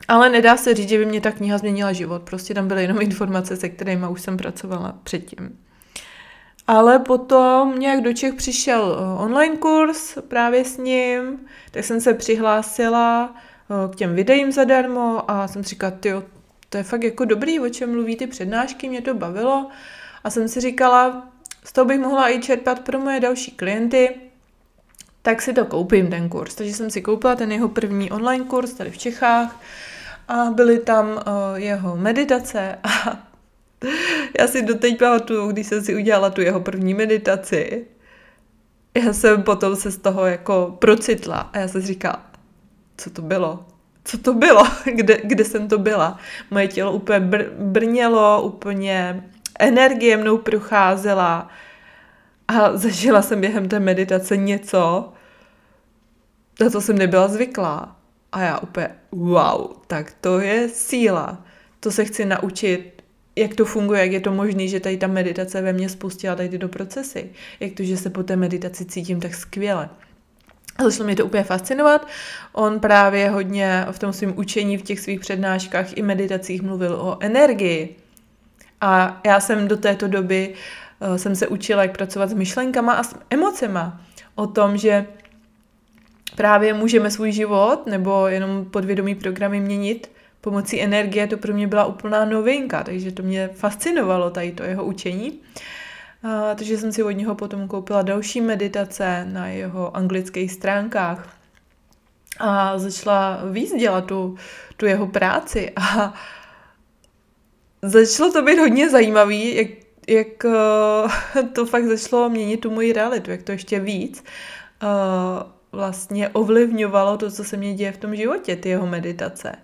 Ale nedá se říct, že by mě ta kniha změnila život. Prostě tam byly jenom informace, se kterými už jsem pracovala předtím. Ale potom nějak do Čech přišel eh, online kurz právě s ním, tak jsem se přihlásila eh, k těm videím zadarmo a jsem si říkala, tyjo, to je fakt jako dobrý, o čem mluví ty přednášky, mě to bavilo. A jsem si říkala, z toho bych mohla i čerpat pro moje další klienty, tak si to koupím, ten kurz. Takže jsem si koupila ten jeho první online kurz tady v Čechách a byly tam uh, jeho meditace a já si doteď pamatuju, když jsem si udělala tu jeho první meditaci, já jsem potom se z toho jako procitla a já jsem si říkala, co to bylo? Co to bylo? Kde, kde jsem to byla? Moje tělo úplně br- brnělo, úplně energie mnou procházela a zažila jsem během té meditace něco, na co jsem nebyla zvyklá. A já úplně, wow, tak to je síla. To se chci naučit, jak to funguje, jak je to možné, že tady ta meditace ve mně spustila tady tyto procesy. Jak to, že se po té meditaci cítím tak skvěle. A začalo mě to úplně fascinovat. On právě hodně v tom svém učení, v těch svých přednáškách i meditacích mluvil o energii. A já jsem do této doby uh, jsem se učila, jak pracovat s myšlenkama a s emocema. O tom, že právě můžeme svůj život nebo jenom podvědomí programy měnit pomocí energie, to pro mě byla úplná novinka, takže to mě fascinovalo tady to jeho učení. A, takže jsem si od něho potom koupila další meditace na jeho anglických stránkách a začala víc dělat tu, tu jeho práci a začalo to být hodně zajímavý, jak, jak uh, to fakt začalo měnit tu moji realitu, jak to ještě víc uh, vlastně ovlivňovalo to, co se mě děje v tom životě, ty jeho meditace.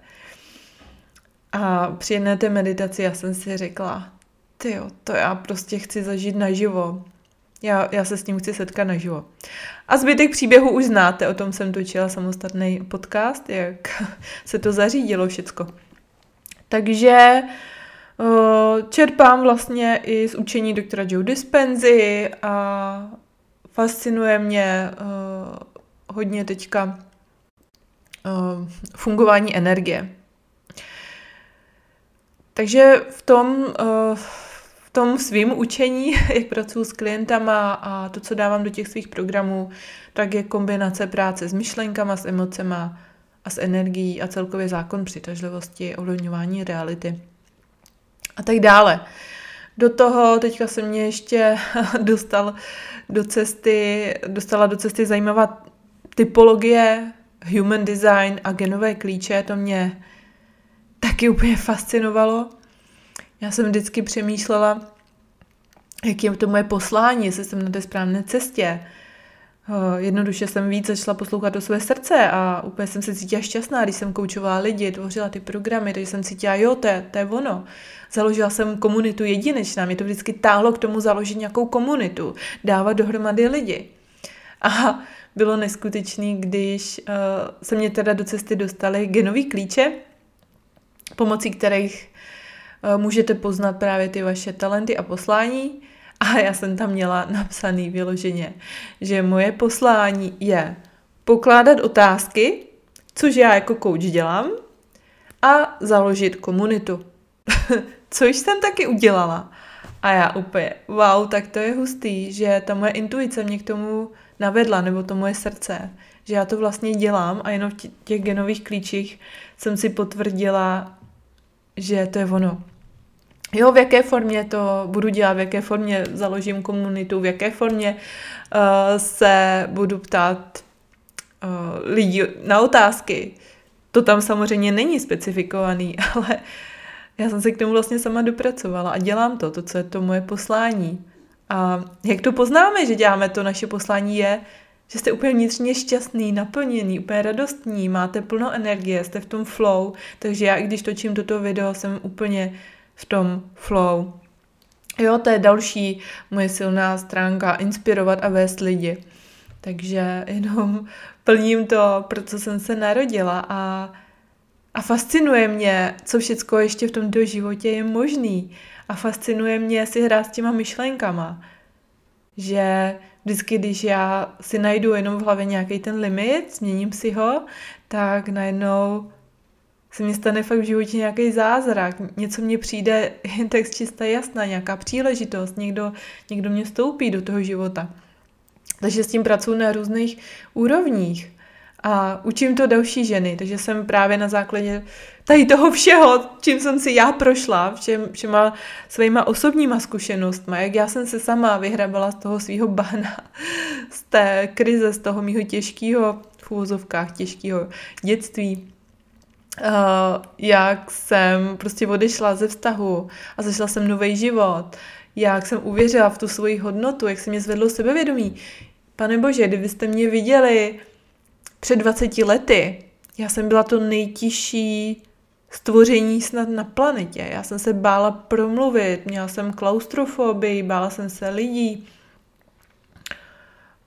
A při jedné té meditaci já jsem si řekla, ty to já prostě chci zažít naživo. Já, já se s tím chci setkat naživo. A zbytek příběhu už znáte, o tom jsem točila samostatný podcast, jak se to zařídilo všecko. Takže čerpám vlastně i z učení doktora Joe Dispenzy a fascinuje mě hodně teďka fungování energie. Takže v tom, eh, v tom svým učení, jak pracuji s klientama a to, co dávám do těch svých programů, tak je kombinace práce s myšlenkama, s emocema a s energií a celkově zákon přitažlivosti, ovlivňování reality a tak dále. Do toho teďka se mě ještě dostal do cesty, dostala do cesty zajímavá typologie, human design a genové klíče, to mě taky úplně fascinovalo. Já jsem vždycky přemýšlela, jak je to moje poslání, jestli jsem na té správné cestě. Eh, jednoduše jsem víc začala poslouchat do své srdce a úplně jsem se cítila šťastná, když jsem koučovala lidi, tvořila ty programy, takže jsem cítila, jo, to je, to je ono. Založila jsem komunitu jedinečná, mě to vždycky táhlo k tomu založit nějakou komunitu, dávat dohromady lidi. A bylo neskutečný, když uh, se mě teda do cesty dostaly genový klíče, pomocí kterých uh, můžete poznat právě ty vaše talenty a poslání. A já jsem tam měla napsaný vyloženě, že moje poslání je pokládat otázky, což já jako coach dělám, a založit komunitu. což jsem taky udělala. A já úplně, wow, tak to je hustý, že ta moje intuice mě k tomu navedla, nebo to moje srdce, že já to vlastně dělám a jenom v těch genových klíčích jsem si potvrdila, že to je ono. Jo, v jaké formě to budu dělat, v jaké formě založím komunitu, v jaké formě uh, se budu ptát uh, lidí na otázky. To tam samozřejmě není specifikovaný, ale já jsem se k tomu vlastně sama dopracovala a dělám to, to, co je to moje poslání. A jak to poznáme, že děláme to, naše poslání je, že jste úplně vnitřně šťastný, naplněný, úplně radostní, máte plno energie, jste v tom flow, takže já, i když točím toto video, jsem úplně v tom flow. Jo, to je další moje silná stránka, inspirovat a vést lidi. Takže jenom plním to, pro co jsem se narodila a, a fascinuje mě, co všecko ještě v tomto životě je možný. A fascinuje mě si hrát s těma myšlenkama. Že vždycky, když já si najdu jenom v hlavě nějaký ten limit, změním si ho, tak najednou se mi stane fakt v životě nějaký zázrak, něco mě přijde jen tak čistá jasná, nějaká příležitost, někdo, někdo mě stoupí do toho života. Takže s tím pracuji na různých úrovních. A učím to další ženy, takže jsem právě na základě tady toho všeho, čím jsem si já prošla, všem, všema svýma osobníma zkušenostma, jak já jsem se sama vyhrabala z toho svého bahna, z té krize, z toho mýho těžkého, v úvozovkách těžkého dětství, jak jsem prostě odešla ze vztahu a začala jsem nový život, jak jsem uvěřila v tu svoji hodnotu, jak se mě zvedlo sebevědomí. Pane Bože, kdybyste mě viděli před 20 lety, já jsem byla to nejtěžší stvoření snad na planetě. Já jsem se bála promluvit, měla jsem klaustrofobii, bála jsem se lidí.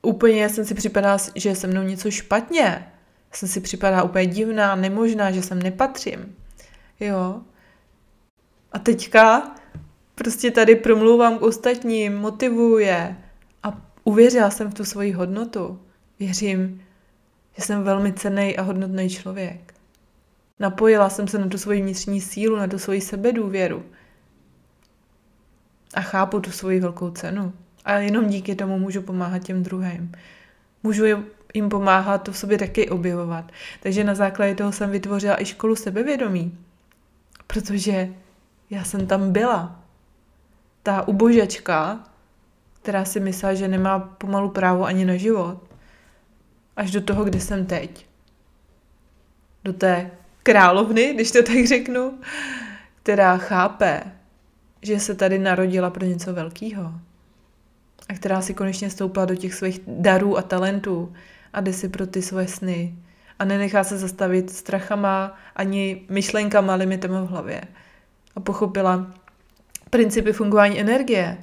Úplně jsem si připadala, že je se mnou něco špatně jsem si připadá úplně divná, nemožná, že sem nepatřím. Jo. A teďka prostě tady promluvám k ostatním, motivuje a uvěřila jsem v tu svoji hodnotu. Věřím, že jsem velmi cený a hodnotný člověk. Napojila jsem se na tu svoji vnitřní sílu, na tu svoji sebedůvěru. A chápu tu svoji velkou cenu. A jenom díky tomu můžu pomáhat těm druhým. Můžu jim pomáhat to v sobě taky objevovat. Takže na základě toho jsem vytvořila i školu sebevědomí. Protože já jsem tam byla. Ta ubožečka, která si myslela, že nemá pomalu právo ani na život. Až do toho, kde jsem teď. Do té královny, když to tak řeknu, která chápe, že se tady narodila pro něco velkého. A která si konečně stoupla do těch svých darů a talentů a jde si pro ty svoje sny. A nenechá se zastavit strachama ani myšlenkama, limitama v hlavě. A pochopila principy fungování energie,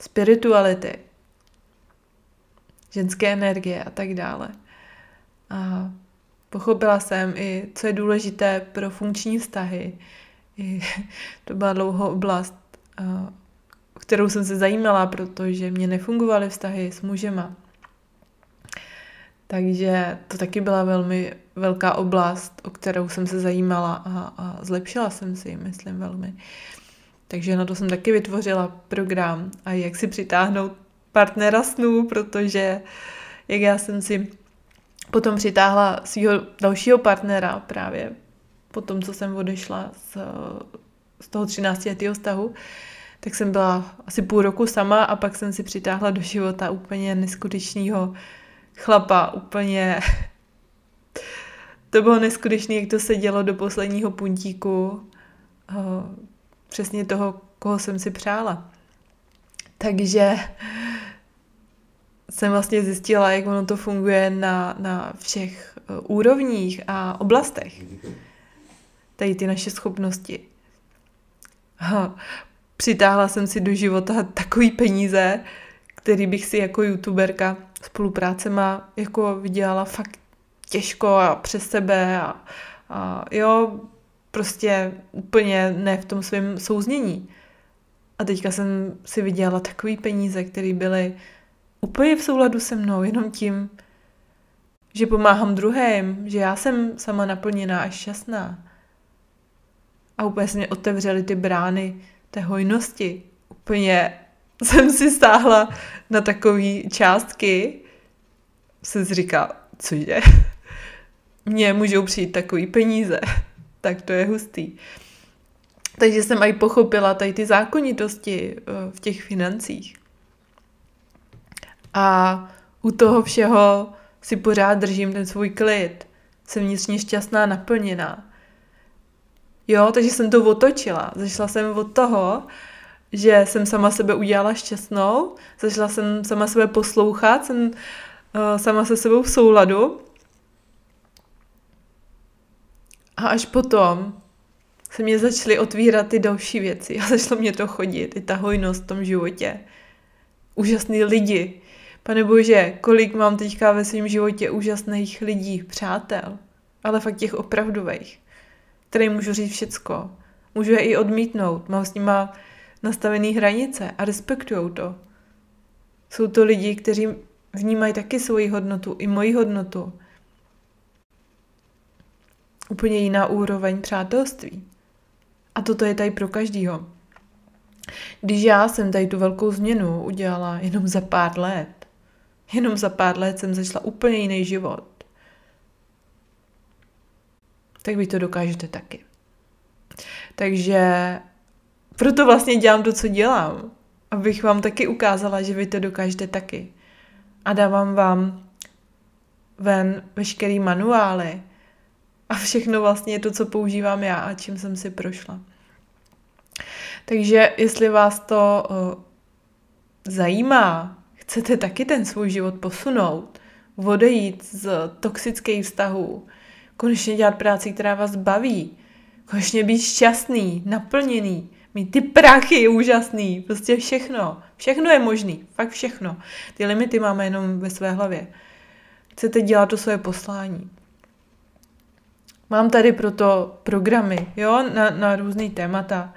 spirituality, ženské energie a tak dále. A pochopila jsem i, co je důležité pro funkční vztahy. I to byla dlouho oblast, kterou jsem se zajímala, protože mě nefungovaly vztahy s mužema. Takže to taky byla velmi velká oblast, o kterou jsem se zajímala a, a zlepšila jsem si, myslím, velmi. Takže na to jsem taky vytvořila program a jak si přitáhnout partnera snů, protože jak já jsem si potom přitáhla svého dalšího partnera právě po tom, co jsem odešla z, z toho 13 letého vztahu, tak jsem byla asi půl roku sama a pak jsem si přitáhla do života úplně neskutečného chlapa, úplně to bylo neskutečné, jak to se dělo do posledního puntíku eh, přesně toho, koho jsem si přála. Takže jsem vlastně zjistila, jak ono to funguje na, na všech eh, úrovních a oblastech. Tady ty naše schopnosti. Přitáhla jsem si do života takový peníze, který bych si jako youtuberka spoluprácema jako vydělala fakt těžko a přes sebe a, a jo, prostě úplně ne v tom svém souznění. A teďka jsem si vydělala takový peníze, které byly úplně v souladu se mnou, jenom tím, že pomáhám druhým, že já jsem sama naplněná a šťastná. A úplně se mě otevřely ty brány té hojnosti. Úplně jsem si stáhla na takové částky, jsem si říkala, cože? Mně můžou přijít takový peníze. tak to je hustý. Takže jsem i pochopila tady ty zákonitosti eh, v těch financích. A u toho všeho si pořád držím ten svůj klid. Jsem vnitřně šťastná, naplněná. Jo, takže jsem to otočila. Zašla jsem od toho, že jsem sama sebe udělala šťastnou, začala jsem sama sebe poslouchat, jsem uh, sama se sebou v souladu. A až potom se mě začaly otvírat ty další věci a začalo mě to chodit, i ta hojnost v tom životě. Úžasný lidi. Pane bože, kolik mám teďka ve svém životě úžasných lidí, přátel, ale fakt těch opravdových, který můžu říct všecko. Můžu je i odmítnout, mám s nima nastavené hranice a respektují to. Jsou to lidi, kteří vnímají taky svoji hodnotu, i moji hodnotu. Úplně jiná úroveň přátelství. A toto je tady pro každýho. Když já jsem tady tu velkou změnu udělala jenom za pár let, jenom za pár let jsem začala úplně jiný život, tak vy to dokážete taky. Takže proto vlastně dělám to, co dělám. Abych vám taky ukázala, že vy to dokážete taky. A dávám vám ven veškerý manuály a všechno vlastně je to, co používám já a čím jsem si prošla. Takže jestli vás to uh, zajímá, chcete taky ten svůj život posunout, odejít z toxických vztahů, konečně dělat práci, která vás baví, konečně být šťastný, naplněný, Mít ty prachy úžasný, prostě všechno. Všechno je možný, fakt všechno. Ty limity máme jenom ve své hlavě. Chcete dělat to svoje poslání. Mám tady proto programy, jo, na, na různý témata.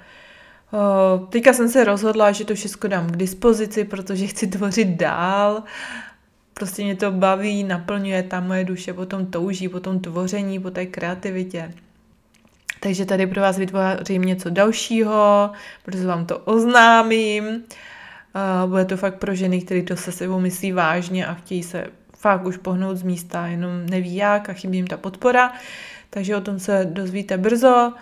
Uh, teďka jsem se rozhodla, že to všechno dám k dispozici, protože chci tvořit dál prostě mě to baví, naplňuje ta moje duše, potom touží, potom tvoření, po té kreativitě. Takže tady pro vás vytvořím něco dalšího, protože vám to oznámím. Bude to fakt pro ženy, které to se sebou myslí vážně a chtějí se fakt už pohnout z místa, jenom neví jak a chybí jim ta podpora. Takže o tom se dozvíte brzo.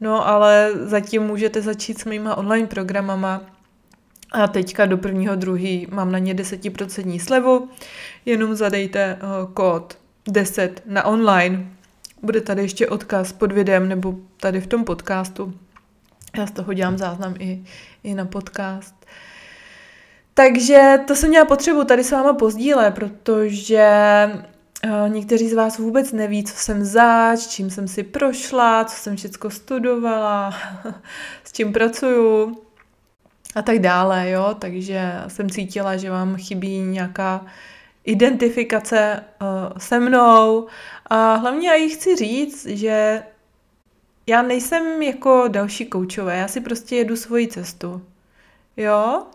No ale zatím můžete začít s mýma online programama, a teďka do prvního druhý mám na ně 10% slevu, jenom zadejte uh, kód 10 na online. Bude tady ještě odkaz pod videem nebo tady v tom podcastu. Já z toho dělám záznam i, i na podcast. Takže to jsem měla potřebu tady s váma pozdílet, protože uh, někteří z vás vůbec neví, co jsem zač, čím jsem si prošla, co jsem všechno studovala, s čím pracuju a tak dále, jo, takže jsem cítila, že vám chybí nějaká identifikace uh, se mnou a hlavně já jí chci říct, že já nejsem jako další koučové, já si prostě jedu svoji cestu, jo,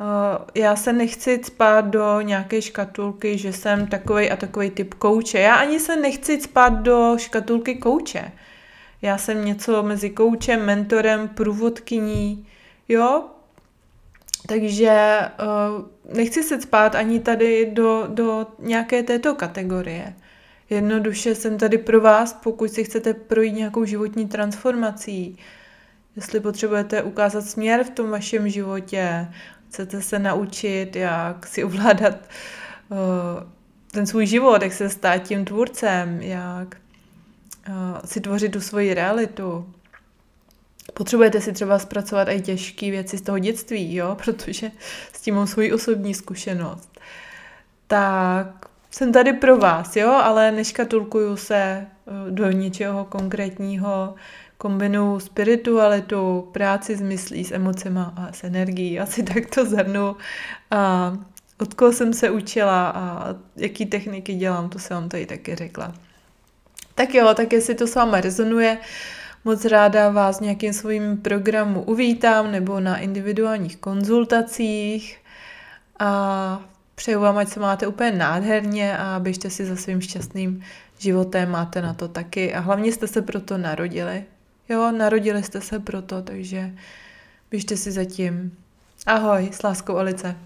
uh, já se nechci spát do nějaké škatulky, že jsem takový a takový typ kouče. Já ani se nechci spát do škatulky kouče. Já jsem něco mezi koučem, mentorem, průvodkyní, Jo, takže uh, nechci se spát ani tady do, do nějaké této kategorie. Jednoduše jsem tady pro vás, pokud si chcete projít nějakou životní transformací, jestli potřebujete ukázat směr v tom vašem životě, chcete se naučit, jak si ovládat uh, ten svůj život, jak se stát tím tvůrcem, jak uh, si tvořit tu svoji realitu, Potřebujete si třeba zpracovat i těžké věci z toho dětství, jo, protože s tím mám svoji osobní zkušenost. Tak jsem tady pro vás, jo, ale neškatulkuju se eh, do něčeho konkrétního, kombinuju spiritualitu, práci s myslí, s emocema a s energií. Asi tak to zhrnu. A od koho jsem se učila a jaký techniky dělám, to jsem vám tady taky řekla. Tak jo, tak jestli to s váma rezonuje, Moc ráda vás nějakým svým programu uvítám nebo na individuálních konzultacích a přeju vám, ať se máte úplně nádherně a běžte si za svým šťastným životem, máte na to taky a hlavně jste se proto narodili. Jo, narodili jste se proto, takže běžte si zatím. Ahoj, s láskou Alice.